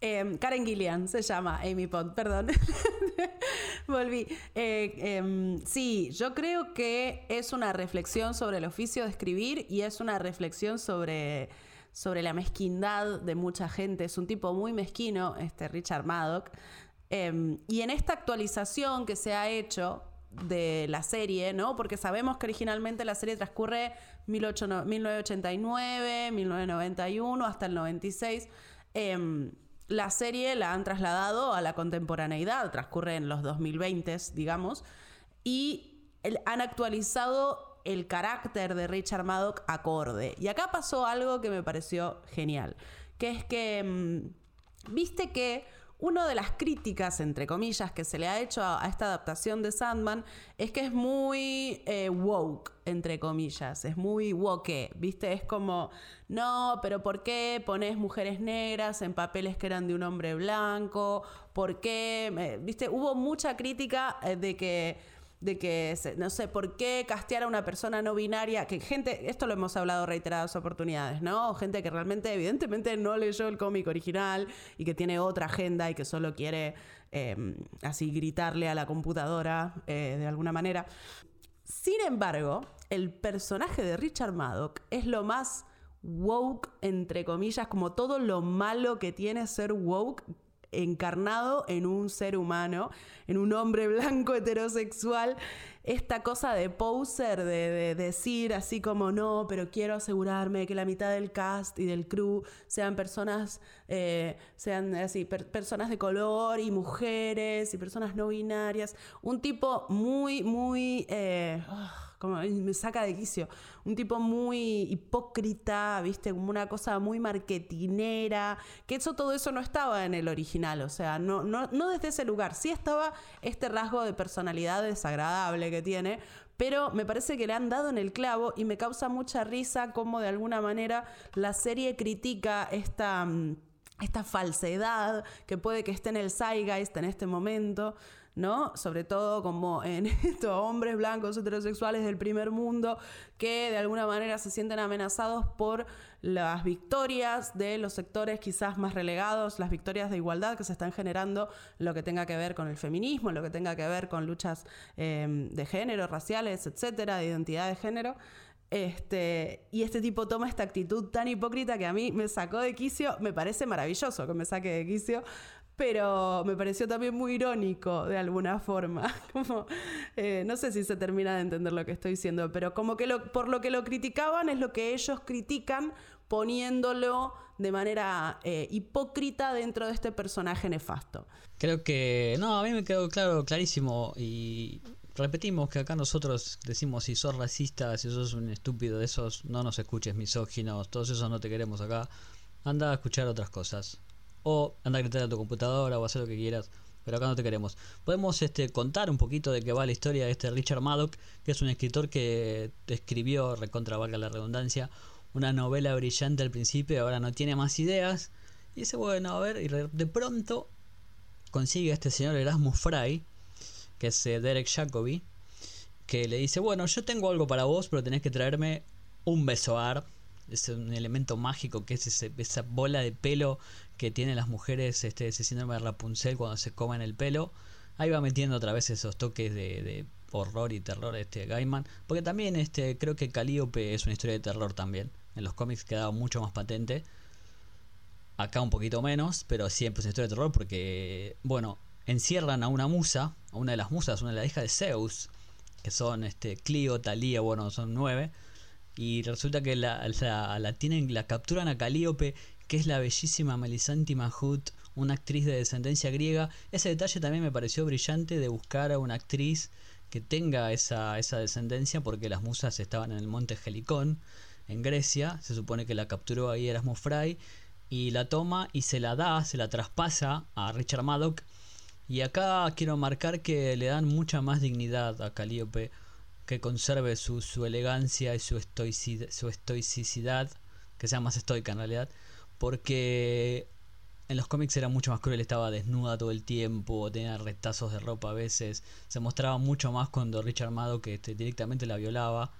Em, Karen Gillian se llama Amy Pond, perdón. Volví. Eh, em, sí, yo creo que es una reflexión sobre el oficio de escribir y es una reflexión sobre, sobre la mezquindad de mucha gente. Es un tipo muy mezquino, este Richard Maddock. Em, y en esta actualización que se ha hecho de la serie, ¿no? Porque sabemos que originalmente la serie transcurre 1989, 1991 hasta el 96. Em, la serie la han trasladado a la contemporaneidad, transcurre en los 2020, digamos, y han actualizado el carácter de Richard Maddock acorde. Y acá pasó algo que me pareció genial, que es que, em, viste que una de las críticas, entre comillas, que se le ha hecho a, esta adaptación de Sandman es que es muy eh, woke, entre comillas, es muy woke, ¿viste? Es como, no, pero ¿por qué pones mujeres negras en papeles que eran de un hombre blanco? ¿Por qué? ¿Viste? Hubo mucha crítica eh, de que de que, no sé, ¿por qué castear a una persona no binaria? Que gente, esto lo hemos hablado reiteradas oportunidades, ¿no? Gente que realmente, evidentemente, no leyó el cómic original y que tiene otra agenda y que solo quiere em, así gritarle a la computadora eh, de alguna manera. Sin embargo, el personaje de Richard Maddock es lo más woke, entre comillas, como todo lo malo que tiene ser woke encarnado en un ser humano, en un hombre blanco heterosexual, esta cosa de poser, de, decir así como no, pero quiero asegurarme que la mitad del cast y del crew sean personas, eh, sean así, personas de color y mujeres y personas no binarias. Un tipo muy, muy... Eh, me saca de quicio. Un tipo muy hipócrita, ¿viste? Como una cosa muy marketinera, que eso, todo eso no estaba en el original, o sea, no, no, no desde ese lugar. Sí estaba este rasgo de personalidad desagradable que tiene, pero me parece que le han dado en el clavo y me causa mucha risa como de alguna manera la serie critica esta, mm, esta falsedad que puede que esté en el Zeitgeist en este momento. ¿No? Sobre todo como en estos hombres blancos heterosexuales del primer mundo que de alguna manera se sienten amenazados por las victorias de los sectores quizás más relegados, las victorias de igualdad que se están generando, lo que tenga que ver con el feminismo, lo que tenga que ver con luchas em, de género, raciales, etcétera, de identidad de género. Este, y este tipo toma esta actitud tan hipócrita que a mí me sacó de quicio, me parece maravilloso que me saque de quicio, pero me pareció también muy irónico de alguna forma. Como, eh, no sé si se termina de entender lo que estoy diciendo, pero como que lo, por lo que lo criticaban es lo que ellos critican poniéndolo de manera eh, hipócrita dentro de este personaje nefasto. Creo que, no, a mí me quedó claro, clarísimo y repetimos que acá nosotros decimos si sos racista, si sos un estúpido de esos, no nos escuches misóginos, todos esos no te queremos acá. Anda a escuchar otras cosas o anda a gritar a tu computadora o hacer lo que quieras. Pero acá no te queremos. Podemos este, contar un poquito de qué va la historia de este Richard Maddock, que es un escritor que escribió, recontra valga la redundancia, una novela brillante al principio ahora no tiene más ideas. Y dice, bueno, a ver, y de pronto consigue a este señor Erasmus Fry, que es eh, Derek Jacobi, que le dice, bueno, yo tengo algo para vos, pero tenés que traerme un besoar. Es un elemento mágico que es esa bola de pelo que tienen las mujeres este, ese síndrome de Rapunzel cuando se comen el pelo. Ahí va metiendo otra vez esos toques de, horror y terror este Gaiman. Porque también este, creo que Calíope es una historia de terror también. En los cómics quedaba mucho más patente. Acá un poquito menos, pero siempre es una historia de terror porque, bueno, encierran a una musa, a una de las musas, una de las hijas de Zeus, que son este, Clio, Talía, bueno, son nueve. Y resulta que la, la, la tienen, la capturan a Calíope que es la bellísima Melisanti Mahut, una actriz de descendencia griega. Ese detalle también me pareció brillante de buscar a una actriz que tenga esa, esa descendencia porque las musas estaban en el monte Helicón, en Grecia, se supone que la capturó ahí Erasmus Fry y la toma y se la da, se la traspasa a Richard Maddock y acá quiero marcar que le dan mucha más dignidad a Calíope, que conserve su, su elegancia y su, estoicidad, su estoicidad, que sea más estoica en realidad, porque en los cómics era mucho más cruel, estaba desnuda todo el tiempo, tenía retazos de ropa a veces, se mostraba mucho más cuando Richard Maddock este, directamente la violaba.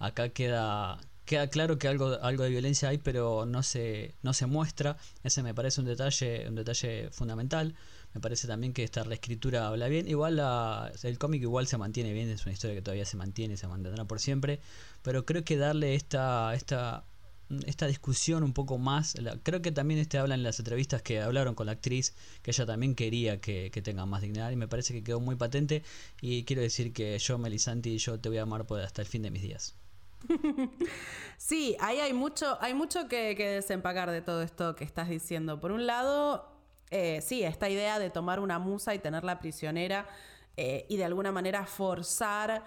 Acá queda queda claro que algo, algo de violencia hay, pero no se, no se muestra. Ese me parece un detalle, un detalle fundamental. Me parece también que esta reescritura habla bien. Igual el cómic igual se mantiene bien, es una historia que todavía se mantiene se mantendrá por siempre. Pero creo que darle esta, esta, esta discusión un poco más. creo que también este habla en las entrevistas que hablaron con la actriz, que ella también quería que, que tenga más dignidad. Y me parece que quedó muy patente. Y quiero decir que yo, Melisanti, yo te voy a amar hasta el fin de mis días. sí, ahí hay mucho, hay mucho que, que desempacar de todo esto que estás diciendo. Por un lado, eh, sí, esta idea de tomar una musa y tenerla prisionera eh, y de alguna manera forzar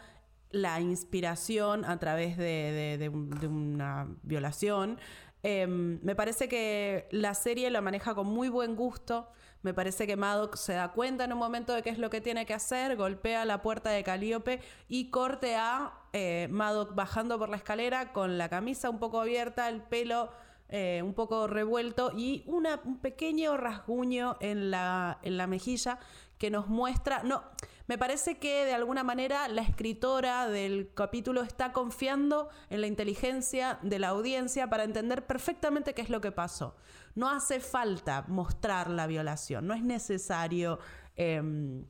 la inspiración a través de, una violación. Em, me parece que la serie lo maneja con muy buen gusto. Me parece que Maddox se da cuenta en un momento de qué es lo que tiene que hacer, golpea la puerta de Calíope y corte a eh, Maddox bajando por la escalera con la camisa un poco abierta, el pelo eh, un poco revuelto y una, un pequeño rasguño en la, en la mejilla que nos muestra, no, me parece que de alguna manera la escritora del capítulo está confiando en la inteligencia de la audiencia para entender perfectamente qué es lo que pasó. No hace falta mostrar la violación, no es necesario... Em,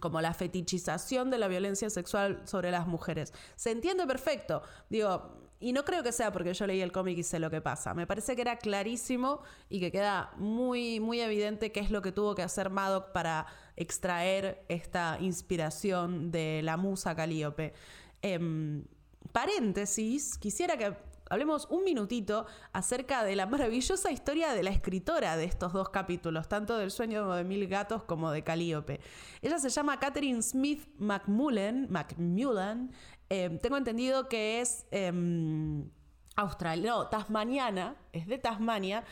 como la fetichización de la violencia sexual sobre las mujeres. Se entiende perfecto. Digo, y no creo que sea porque yo leí el cómic y sé lo que pasa. Me parece que era clarísimo y que queda muy, muy evidente qué es lo que tuvo que hacer Madoc para extraer esta inspiración de la musa Calíope. Em, paréntesis, quisiera que hablemos un minutito acerca de la maravillosa historia de la escritora de estos dos capítulos, tanto del sueño de mil gatos como de Calíope. Ella se llama Catherine Smith McMullen, McMullen Em, tengo entendido que es eh, no, tasmaniana, es de Tasmania.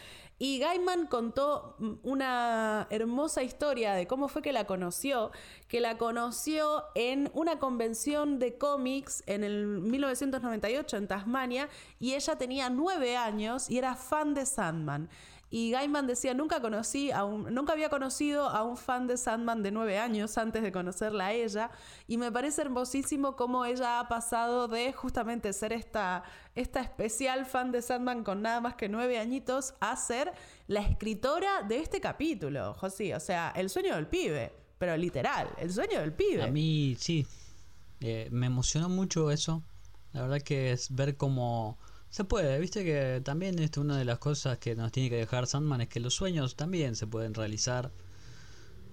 Y Gaiman contó una hermosa historia de cómo fue que la conoció, que la conoció en una convención de cómics en el 1998 en Tasmania y ella tenía nueve años y era fan de Sandman. Y Gaiman decía, nunca conocí a un, nunca había conocido a un fan de Sandman de nueve años antes de conocerla a ella. Y me parece hermosísimo cómo ella ha pasado de justamente ser esta, esta especial fan de Sandman con nada más que nueve añitos a ser la escritora de este capítulo, José. O sea, el sueño del pibe, pero literal, el sueño del pibe. A mí sí, eh, me emocionó mucho eso. La verdad que es ver cómo se puede, viste que también es una de las cosas que nos tiene que dejar Sandman es que los sueños también se pueden realizar.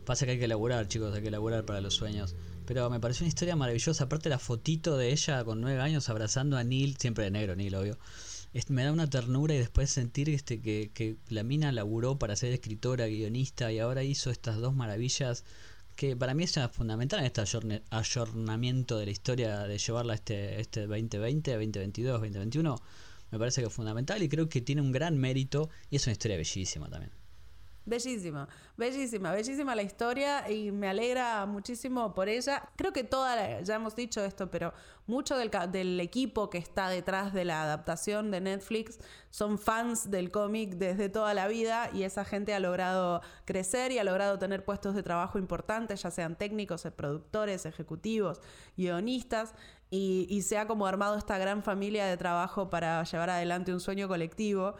Pasa que hay que laburar, chicos, hay que laburar para los sueños. Pero me pareció una historia maravillosa. Aparte la fotito de ella con nueve años abrazando a Neil, siempre de negro, Neil, obvio. me da una ternura y después sentir este que, que la mina laburó para ser escritora, guionista y ahora hizo estas dos maravillas que para mí es fundamental en este ayornamiento de la historia de llevarla a este, este 2020, 2022, 2021 me parece que es fundamental y creo que tiene un gran mérito y es una historia bellísima también. Bellísima, bellísima, bellísima la historia y me alegra muchísimo por ella. Creo que toda, ya hemos dicho esto, pero mucho del, del equipo que está detrás de la adaptación de Netflix son fans del cómic desde toda la vida y esa gente ha logrado crecer y ha logrado tener puestos de trabajo importantes, ya sean técnicos, productores, ejecutivos, guionistas y, se ha como armado esta gran familia de trabajo para llevar adelante un sueño colectivo.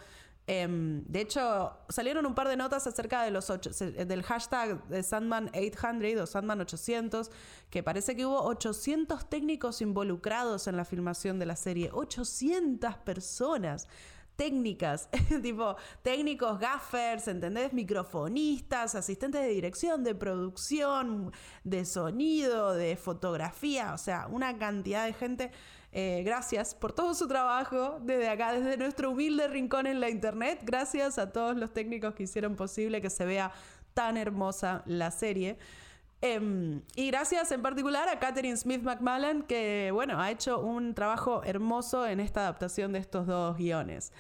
Em, de hecho, salieron un par de notas acerca de los del hashtag de Sandman 800 o Sandman 800, que parece que hubo 800 técnicos involucrados en la filmación de la serie. 800 personas técnicas, tipo técnicos, gaffers, ¿entendés? Microfonistas, asistentes de dirección, de producción, de sonido, de fotografía, o sea, una cantidad de gente. Eh, gracias por todo su trabajo desde acá, desde nuestro humilde rincón en la internet. Gracias a todos los técnicos que hicieron posible que se vea tan hermosa la serie. Em, y gracias en particular a Catherine Smith McMullen, que bueno, ha hecho un trabajo hermoso en esta adaptación de estos dos guiones.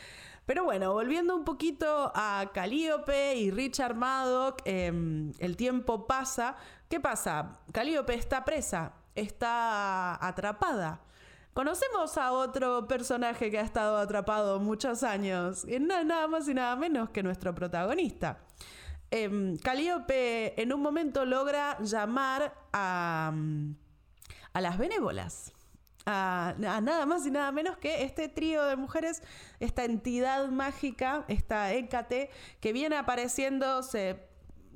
Pero bueno, volviendo un poquito a Calliope y Richard Maddock, em, el tiempo pasa. ¿Qué pasa? Calliope está presa, está atrapada. Conocemos a otro personaje que ha estado atrapado muchos años, nada más y nada menos que nuestro protagonista. Eh, Calíope en un momento logra llamar a, a las benévolas. A, nada más y nada menos que este trío de mujeres, esta entidad mágica, esta Hécate, que viene apareciendo, se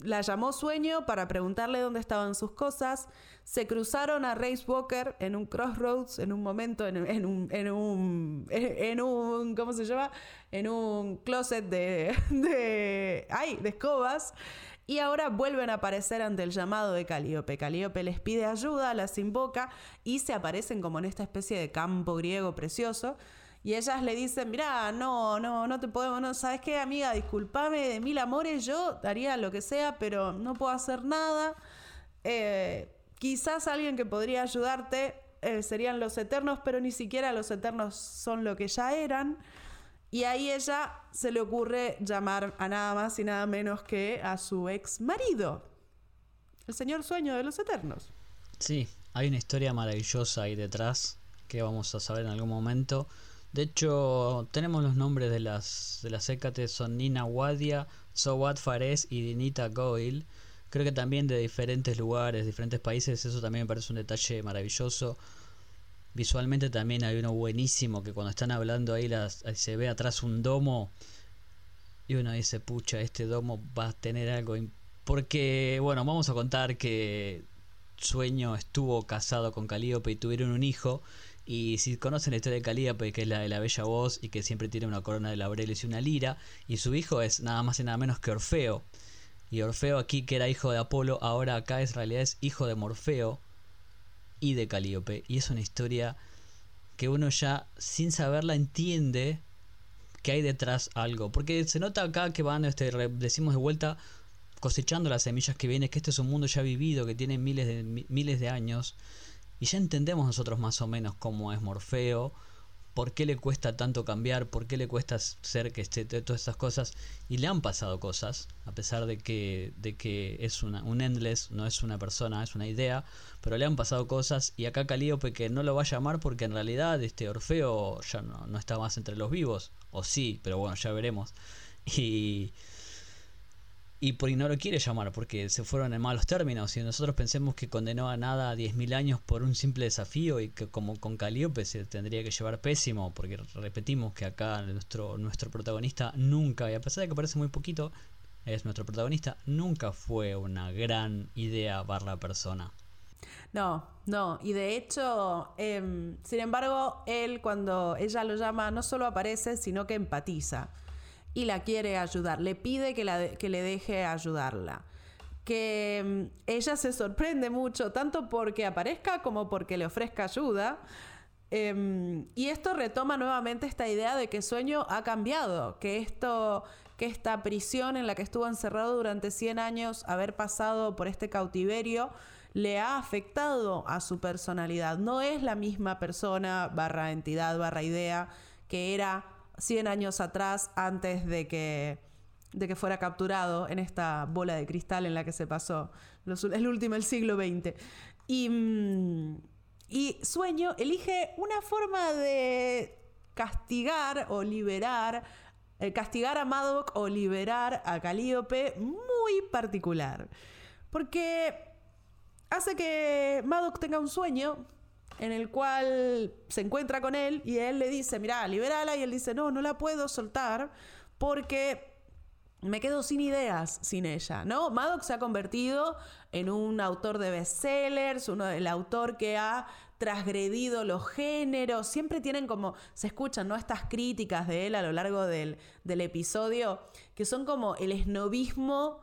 la llamó Sueño para preguntarle dónde estaban sus cosas. Se cruzaron a Race Walker en un crossroads, en un momento, en, un, en, un, en un, ¿cómo se llama? En un closet de, de, ay, de escobas. Y ahora vuelven a aparecer ante el llamado de Calíope. Calíope les pide ayuda, las invoca y se aparecen como en esta especie de campo griego precioso. Y ellas le dicen, mira, no, no, no te podemos, no, ¿sabes qué, amiga? Discúlpame de mil amores, yo daría lo que sea, pero no puedo hacer nada. Eh, quizás alguien que podría ayudarte eh, serían los eternos, pero ni siquiera los eternos son lo que ya eran. Y ahí ella se le ocurre llamar a nada más y nada menos que a su ex marido, el señor sueño de los eternos. Sí, hay una historia maravillosa ahí detrás que vamos a saber en algún momento. De hecho, tenemos los nombres de las de las Hécates, son Nina Wadia, Sowat Fares y Dinita Goil. Creo que también de diferentes lugares, diferentes países, eso también me parece un detalle maravilloso. Visualmente también hay uno buenísimo que cuando están hablando ahí las, se ve atrás un domo y uno dice, pucha, este domo va a tener algo. Porque, bueno, vamos a contar que Sueño estuvo casado con Calíope y tuvieron un hijo y si conocen la historia de Calíope, que es la de la bella voz y que siempre tiene una corona de laureles y una lira, y su hijo es nada más y nada menos que Orfeo. Y Orfeo aquí, que era hijo de Apolo, ahora acá en realidad es hijo de Morfeo y de Calíope. Y es una historia que uno ya sin saberla entiende que hay detrás algo. Porque se nota acá que van, este, decimos de vuelta, cosechando las semillas que vienen, que este es un mundo ya vivido, que tiene miles de, miles de años y ya entendemos nosotros más o menos cómo es Morfeo, por qué le cuesta tanto cambiar, por qué le cuesta ser que esté todas estas cosas. Y le han pasado cosas, a pesar de que, de que es una, un endless, no es una persona, es una idea, pero le han pasado cosas. Y acá Calíope que no lo va a llamar porque en realidad este Orfeo ya no, no está más entre los vivos. O sí, pero bueno, ya veremos. Y y por no lo quiere llamar porque se fueron en malos términos y nosotros pensemos que condenó a nada a 10.000 años por un simple desafío y que como con Calíope se tendría que llevar pésimo porque repetimos que acá nuestro, nuestro protagonista nunca, y a pesar de que parece muy poquito, es nuestro protagonista, nunca fue una gran idea barra persona. No, no, y de hecho, em, sin embargo, él cuando ella lo llama no solo aparece, sino que empatiza y la quiere ayudar, le pide que, le deje ayudarla. Que mm, ella se sorprende mucho, tanto porque aparezca como porque le ofrezca ayuda. Em, y esto retoma nuevamente esta idea de que Sueño ha cambiado, que esto que esta prisión en la que estuvo encerrado durante 100 años, haber pasado por este cautiverio, le ha afectado a su personalidad. No es la misma persona, barra entidad, barra idea, que era 100 años atrás, antes de que, de que fuera capturado en esta bola de cristal en la que se pasó el último, el siglo XX. Y, mm, y Sueño elige una forma de castigar o liberar, eh, castigar a Madoc o liberar a Calíope muy particular. Porque hace que Madoc tenga un sueño en el cual se encuentra con él y él le dice, mira, liberala, y él dice, no, no la puedo soltar porque me quedo sin ideas sin ella, ¿no? Maddox se ha convertido en un autor de bestsellers, uno, el autor que ha transgredido los géneros, siempre tienen como, se escuchan, ¿no? Estas críticas de él a lo largo del, del episodio, que son como el esnovismo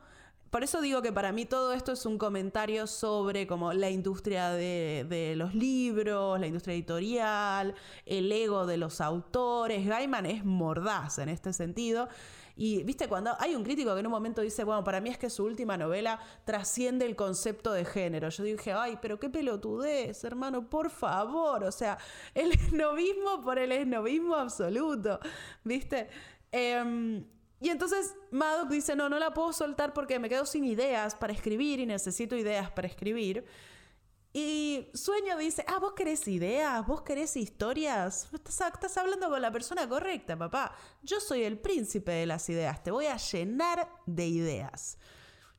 por eso digo que para mí todo esto es un comentario sobre como la industria de, los libros, la industria editorial, el ego de los autores. Gaiman es mordaz en este sentido. Y viste, cuando hay un crítico que en un momento dice, bueno, para mí es que su última novela trasciende el concepto de género. Yo dije, ay, pero qué pelotudez, hermano, por favor. O sea, el esnovismo por el esnovismo absoluto, ¿viste? Em, y entonces Maddox dice, no, no la puedo soltar porque me quedo sin ideas para escribir y necesito ideas para escribir. Y Sueño dice, ah, vos querés ideas, vos querés historias. Estás, estás, hablando con la persona correcta, papá. Yo soy el príncipe de las ideas, te voy a llenar de ideas.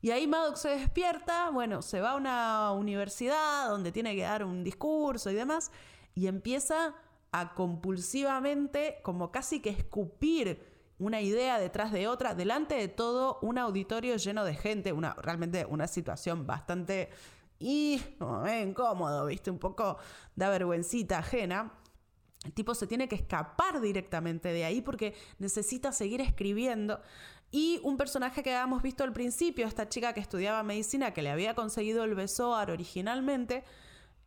Y ahí Maddox se despierta, bueno, se va a una universidad donde tiene que dar un discurso y demás, y empieza a compulsivamente, como casi que escupir una idea detrás de otra, delante de todo un auditorio lleno de gente, una, realmente una situación bastante incómodo, ¿viste? Un poco da vergüencita ajena. El tipo se tiene que escapar directamente de ahí porque necesita seguir escribiendo. Y un personaje que habíamos visto al principio, esta chica que estudiaba medicina, que le había conseguido el besoar originalmente,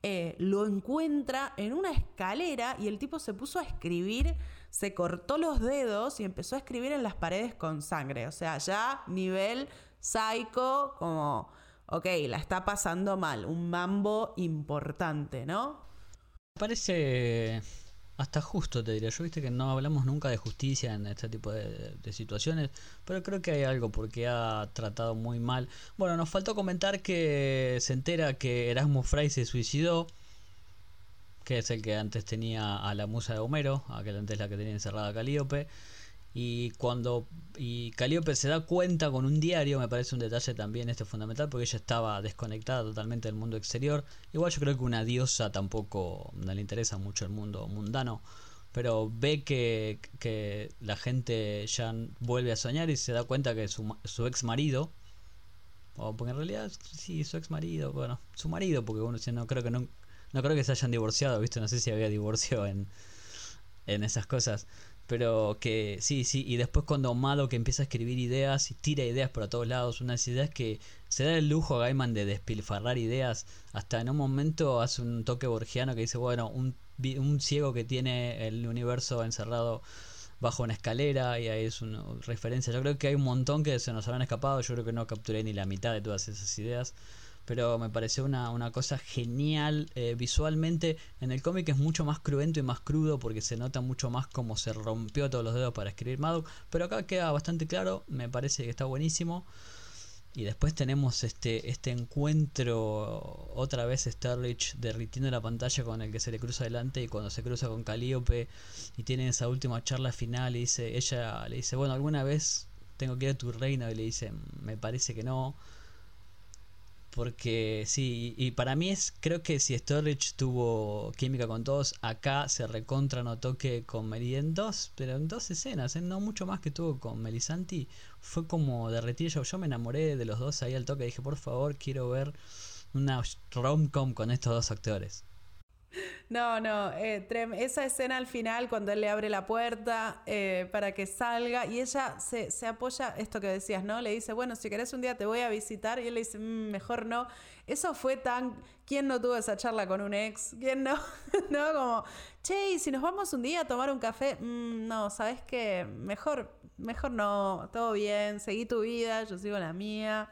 eh, lo encuentra en una escalera y el tipo se puso a escribir se cortó los dedos y empezó a escribir en las paredes con sangre. O sea, ya nivel psycho, como, ok, la está pasando mal, un mambo importante, ¿no? Parece hasta justo, te diría. Yo viste que no hablamos nunca de justicia en este tipo de, de, situaciones, pero creo que hay algo porque ha tratado muy mal. Bueno, nos faltó comentar que se entera que Erasmus Frey se suicidó que es el que antes tenía a la musa de Homero, aquel antes la que tenía encerrada Calíope. Y cuando y Calíope se da cuenta con un diario, me parece un detalle también este fundamental, porque ella estaba desconectada totalmente del mundo exterior. Igual yo creo que una diosa tampoco le interesa mucho el mundo mundano, pero ve que, que la gente ya vuelve a soñar y se da cuenta que su, su ex marido, o porque en realidad sí, su ex marido, bueno, su marido, porque uno no creo que no, no creo que se hayan divorciado, ¿viste? No sé si había divorcio en, en esas cosas. Pero que sí, sí. Y después cuando Amado que empieza a escribir ideas y tira ideas por todos lados, unas ideas que se da el lujo a Gaiman de despilfarrar ideas. Hasta en un momento hace un toque borgiano que dice, bueno, un, un ciego que tiene el universo encerrado bajo una escalera y ahí es una referencia. Yo creo que hay un montón que se nos habrán escapado. Yo creo que no capturé ni la mitad de todas esas ideas pero me pareció una, una cosa genial eh, visualmente. En el cómic es mucho más cruento y más crudo porque se nota mucho más cómo se rompió todos los dedos para escribir Madoc, pero acá queda bastante claro, me parece que está buenísimo. Y después tenemos este, este encuentro, otra vez Starlich derritiendo la pantalla con el que se le cruza adelante y cuando se cruza con Calíope y tienen esa última charla final y dice, ella le dice, bueno, alguna vez tengo que ir a tu reino y le dice, me parece que no. Porque sí, y para mí es, creo que si Storage tuvo química con todos, acá se recontra notó que con Meli en dos, pero en dos escenas, ¿eh? no mucho más que tuvo con Melisanti, fue como derretir yo, yo me enamoré de los dos ahí al toque, dije por favor quiero ver una rom-com con estos dos actores. No, no, eh, esa escena al final cuando él le abre la puerta eh, para que salga y ella se, apoya, esto que decías, ¿no? Le dice, bueno, si querés un día te voy a visitar y él le dice, mm, mejor no. Eso fue tan, ¿quién no tuvo esa charla con un ex? ¿Quién no? ¿No? Como, che, si nos vamos un día a tomar un café, mm, no, ¿sabes qué? Mejor, mejor no, todo bien, seguí tu vida, yo sigo la mía.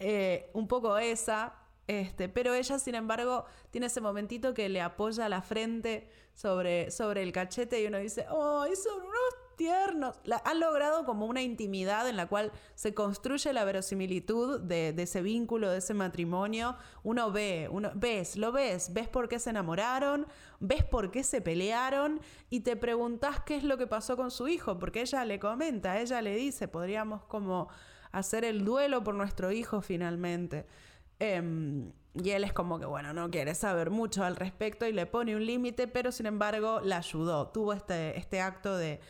Eh, un poco esa. Este, pero ella, sin embargo, tiene ese momentito que le apoya la frente sobre, sobre el cachete y uno dice, ¡oh, son unos tiernos! han logrado como una intimidad en la cual se construye la verosimilitud de, ese vínculo, de ese matrimonio. Uno ve, uno ves, lo ves, ves por qué se enamoraron, ves por qué se pelearon y te preguntas qué es lo que pasó con su hijo, porque ella le comenta, ella le dice, podríamos como hacer el duelo por nuestro hijo finalmente. Em, y él es como que, bueno, no quiere saber mucho al respecto y le pone un límite, pero sin embargo la ayudó. Tuvo este, este acto de,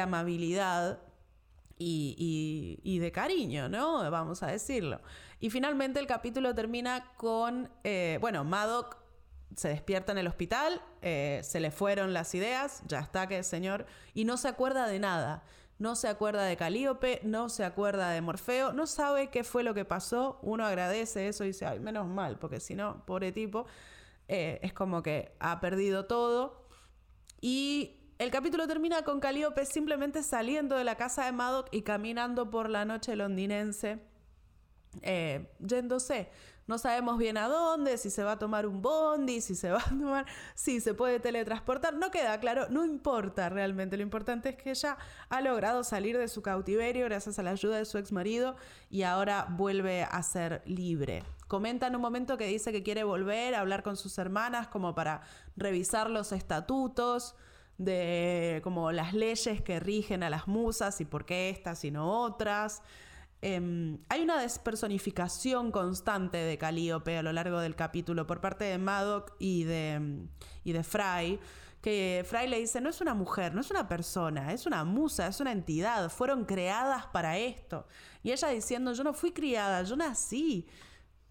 amabilidad y, de cariño, ¿no? Vamos a decirlo. Y finalmente el capítulo termina con, eh, bueno, Madoc se despierta en el hospital, eh, se le fueron las ideas, ya está que señor, y no se acuerda de nada no se acuerda de Calíope, no se acuerda de Morfeo, no sabe qué fue lo que pasó. Uno agradece eso y dice, ay, menos mal, porque si no, pobre tipo, eh, es como que ha perdido todo. Y El capítulo termina con Calíope simplemente saliendo de la casa de Madoc y caminando por la noche londinense, eh, yéndose. No sabemos bien a dónde, si se va a tomar un bondi, si se va a tomar, si se puede teletransportar, no queda claro, no importa realmente, lo importante es que ella ha logrado salir de su cautiverio gracias a la ayuda de su ex marido y ahora vuelve a ser libre. Comenta en un momento que dice que quiere volver a hablar con sus hermanas como para revisar los estatutos de como las leyes que rigen a las musas y por qué estas y no otras. Em, hay una despersonificación constante de Calíope a lo largo del capítulo por parte de Madoc y de, y de Fry, que Fry le dice, no es una mujer, no es una persona, es una musa, es una entidad, fueron creadas para esto. Y ella diciendo, yo no fui criada, yo nací.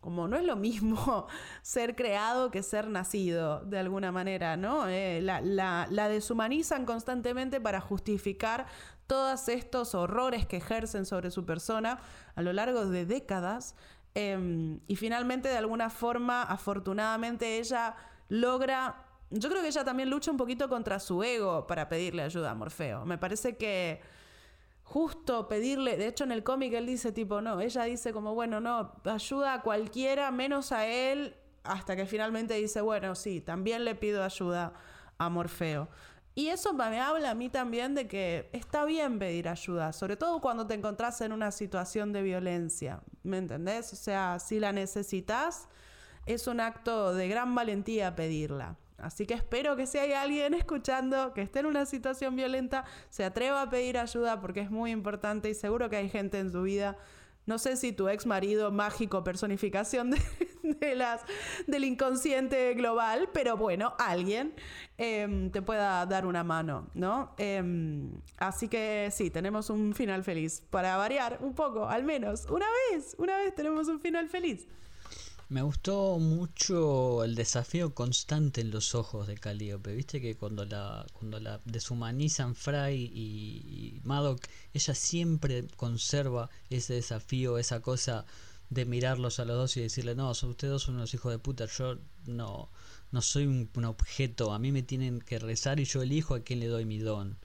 Como no es lo mismo ser creado que ser nacido, de alguna manera, ¿no? Eh, la, la, deshumanizan constantemente para justificar todos estos horrores que ejercen sobre su persona a lo largo de décadas. Em, y finalmente, de alguna forma, afortunadamente, ella logra. Yo creo que ella también lucha un poquito contra su ego para pedirle ayuda a Morfeo. Me parece que justo pedirle, de hecho en el cómic él dice tipo, no, ella dice como, bueno, no, ayuda a cualquiera menos a él, hasta que finalmente dice, bueno, sí, también le pido ayuda a Morfeo. Y eso me habla a mí también de que está bien pedir ayuda, sobre todo cuando te encontrás en una situación de violencia, ¿me entendés? O sea, si la necesitas, es un acto de gran valentía pedirla. Así que espero que si hay alguien escuchando que esté en una situación violenta, se atreva a pedir ayuda porque es muy importante y seguro que hay gente en su vida. No sé si tu ex marido mágico, personificación de, las, del inconsciente global, pero bueno, alguien em, te pueda dar una mano, ¿no? Em, así que sí, tenemos un final feliz. Para variar un poco, al menos, una vez, una vez tenemos un final feliz. Me gustó mucho el desafío constante en los ojos de Calliope. Viste que cuando la, cuando la deshumanizan Fry y, Madoc, ella siempre conserva ese desafío, esa cosa de mirarlos a los dos y decirle, no, son ustedes dos son unos hijos de puta, yo no, no soy un, un objeto, a mí me tienen que rezar y yo elijo a quién le doy mi don.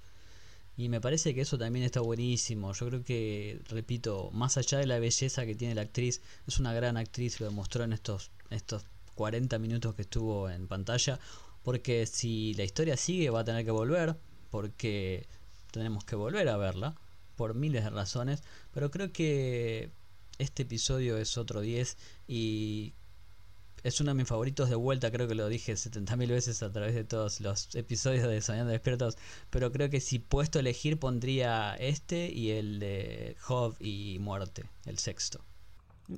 Y me parece que eso también está buenísimo. Yo creo que, repito, más allá de la belleza que tiene la actriz, es una gran actriz, lo demostró en estos, estos 40 minutos que estuvo en pantalla. Porque si la historia sigue va a tener que volver, porque tenemos que volver a verla, por miles de razones. Pero creo que este episodio es otro 10 y es uno de mis favoritos de vuelta, creo que lo dije 70.000 veces a través de todos los episodios de Soñando Despiertos, pero creo que si puesto a elegir pondría este y el de Job y Muerte, el sexto.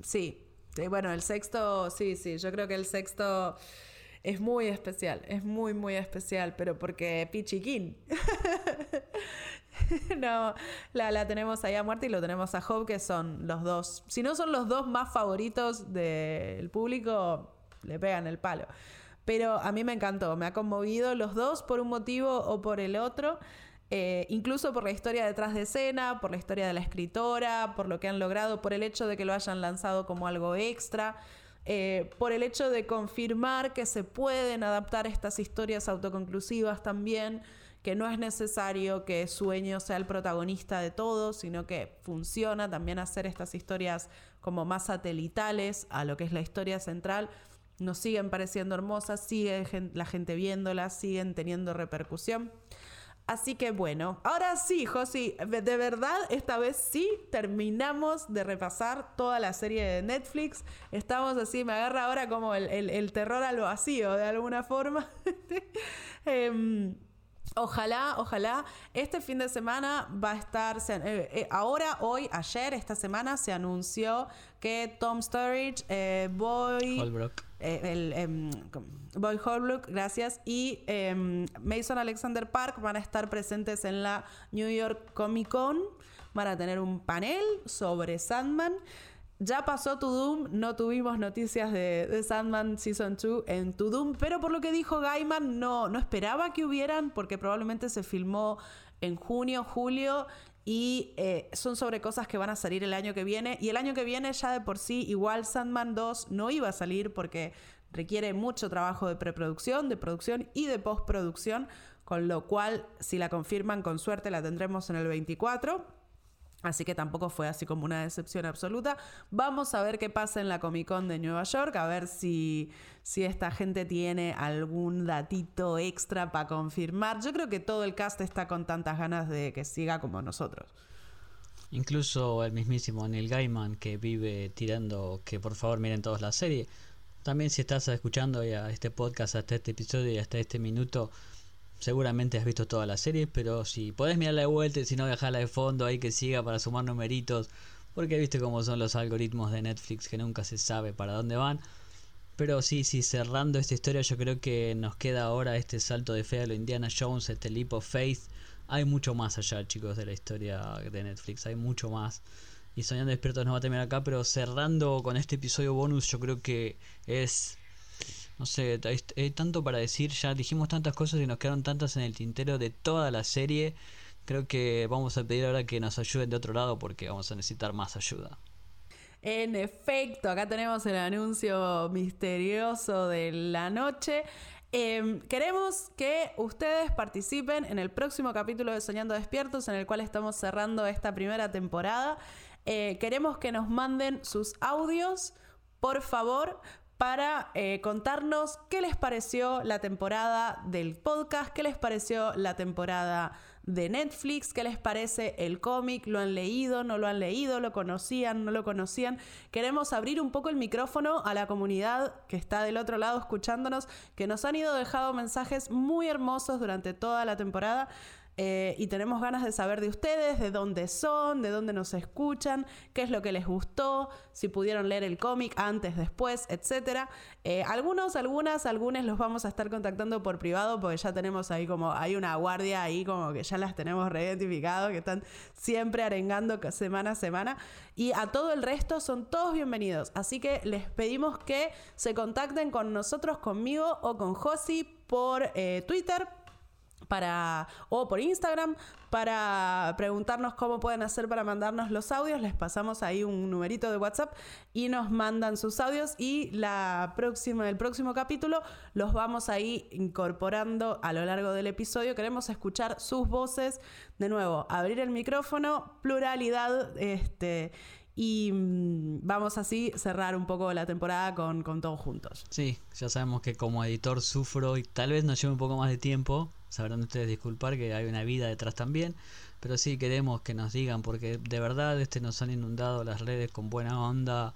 Sí, bueno, el sexto, sí, sí, yo creo que el sexto es muy especial, es muy, muy especial, pero porque Pichiquín. no, la, la, tenemos ahí a muerte y lo tenemos a Job, que son los dos. Si no son los dos más favoritos del público, le pegan el palo. Pero a mí me encantó, me ha conmovido los dos por un motivo o por el otro. Eh, incluso por la historia detrás de escena, por la historia de la escritora, por lo que han logrado, por el hecho de que lo hayan lanzado como algo extra, eh, por el hecho de confirmar que se pueden adaptar estas historias autoconclusivas también, que no es necesario que Sueño sea el protagonista de todo, sino que funciona también hacer estas historias como más satelitales a lo que es la historia central nos siguen pareciendo hermosas, sigue la gente viéndolas, siguen teniendo repercusión. Así que bueno, ahora sí, Josi, de verdad, esta vez sí terminamos de repasar toda la serie de Netflix. Estamos así, me agarra ahora como el, terror al vacío, de alguna forma. Em, Ojalá, ojalá. Este fin de semana va a estar. Eh, eh, ahora, hoy, ayer, esta semana se anunció que Tom Sturridge, eh, Boy. Holbrook. El, em, Boy Holbrook, gracias. Y em, Mason Alexander Park van a estar presentes en la New York Comic Con. Van a tener un panel sobre Sandman. Ya pasó To Doom, no tuvimos noticias de, Sandman Season 2 en To Doom, pero por lo que dijo Gaiman, no, no esperaba que hubieran, porque probablemente se filmó en junio, julio, y eh, son sobre cosas que van a salir el año que viene. Y el año que viene ya de por sí, igual Sandman 2 no iba a salir porque requiere mucho trabajo de preproducción, de producción y de postproducción con lo cual si la confirman con suerte la tendremos en el 24. Así que tampoco fue así como una decepción absoluta. Vamos a ver qué pasa en la Comic Con de Nueva York, a ver si, si esta gente tiene algún datito extra para confirmar. Yo creo que todo el cast está con tantas ganas de que siga como nosotros. Incluso el mismísimo Neil Gaiman que vive tirando que por favor miren todos la serie. También si estás escuchando ya este podcast hasta este episodio y hasta este minuto, seguramente has visto toda la serie, pero si podés mirarla de vuelta y si no dejarla de fondo ahí que siga para sumar numeritos, porque viste cómo son los algoritmos de Netflix que nunca se sabe para dónde van. Pero sí, sí, cerrando esta historia yo creo que nos queda ahora este salto de fe a lo Indiana Jones, este leap of faith. Hay mucho más allá, chicos, de la historia de Netflix, hay mucho más. Y Soñando Despiertos no va a terminar acá, pero cerrando con este episodio bonus yo creo que es no sé, hay, tanto para decir, ya dijimos tantas cosas y nos quedaron tantas en el tintero de toda la serie. Creo que vamos a pedir ahora que nos ayuden de otro lado porque vamos a necesitar más ayuda. En efecto, acá tenemos el anuncio misterioso de la noche. Em, queremos que ustedes participen en el próximo capítulo de Soñando Despiertos, en el cual estamos cerrando esta primera temporada. Eh, queremos que nos manden sus audios, por favor, para eh, contarnos qué les pareció la temporada del podcast, qué les pareció la temporada de Netflix, qué les parece el cómic, lo han leído, no lo han leído, lo conocían, no lo conocían. Queremos abrir un poco el micrófono a la comunidad que está del otro lado escuchándonos, que nos han ido dejando mensajes muy hermosos durante toda la temporada. Eh, y tenemos ganas de saber de ustedes, de dónde son, de dónde nos escuchan, qué es lo que les gustó, si pudieron leer el cómic antes, después, etc. Eh, algunos, algunas, algunos los vamos a estar contactando por privado porque ya tenemos ahí como, hay una guardia ahí como que ya las tenemos reidentificado, que están siempre arengando semana a semana. Y a todo el resto son todos bienvenidos. Así que les pedimos que se contacten con nosotros, conmigo o con Josi por eh, Twitter, para o por Instagram para preguntarnos cómo pueden hacer para mandarnos los audios. Les pasamos ahí un numerito de WhatsApp y nos mandan sus audios y la próxima el próximo capítulo los vamos ahí incorporando a lo largo del episodio. Queremos escuchar sus voces. De nuevo, abrir el micrófono, pluralidad este y mm, vamos así cerrar un poco la temporada con, con todos juntos. Sí, ya sabemos que como editor sufro y tal vez nos lleve un poco más de tiempo, sabrán ustedes disculpar que hay una vida detrás también, pero sí queremos que nos digan porque de verdad este nos han inundado las redes con buena onda.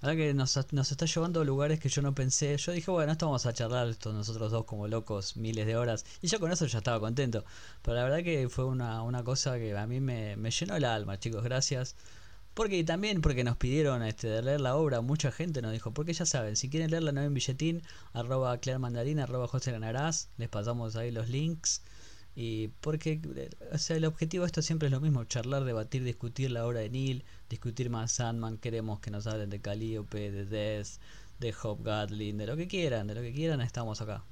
La que nos, nos está llevando a lugares que yo no pensé. Yo dije, bueno, esto vamos a charlar esto nosotros dos como locos miles de horas. Y yo con eso ya estaba contento. Pero la verdad que fue una, una cosa que a mí me, me llenó el alma, chicos. Gracias. Porque también porque nos pidieron este, de leer la obra, mucha gente nos dijo, porque ya saben, si quieren leerla no en billetín, arroba Mandarín, arroba José Lanarás, les pasamos ahí los links. Y porque o sea, el objetivo de esto siempre es lo mismo, charlar, debatir, discutir la obra de Neil, discutir más Sandman, queremos que nos hablen de Calliope, de Death, de Hobgoblin, de lo que quieran, de lo que quieran, estamos acá.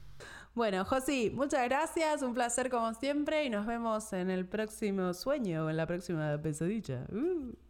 Bueno, Josi, muchas gracias, un placer como siempre y nos vemos en el próximo sueño o en la próxima pesadilla. Uh.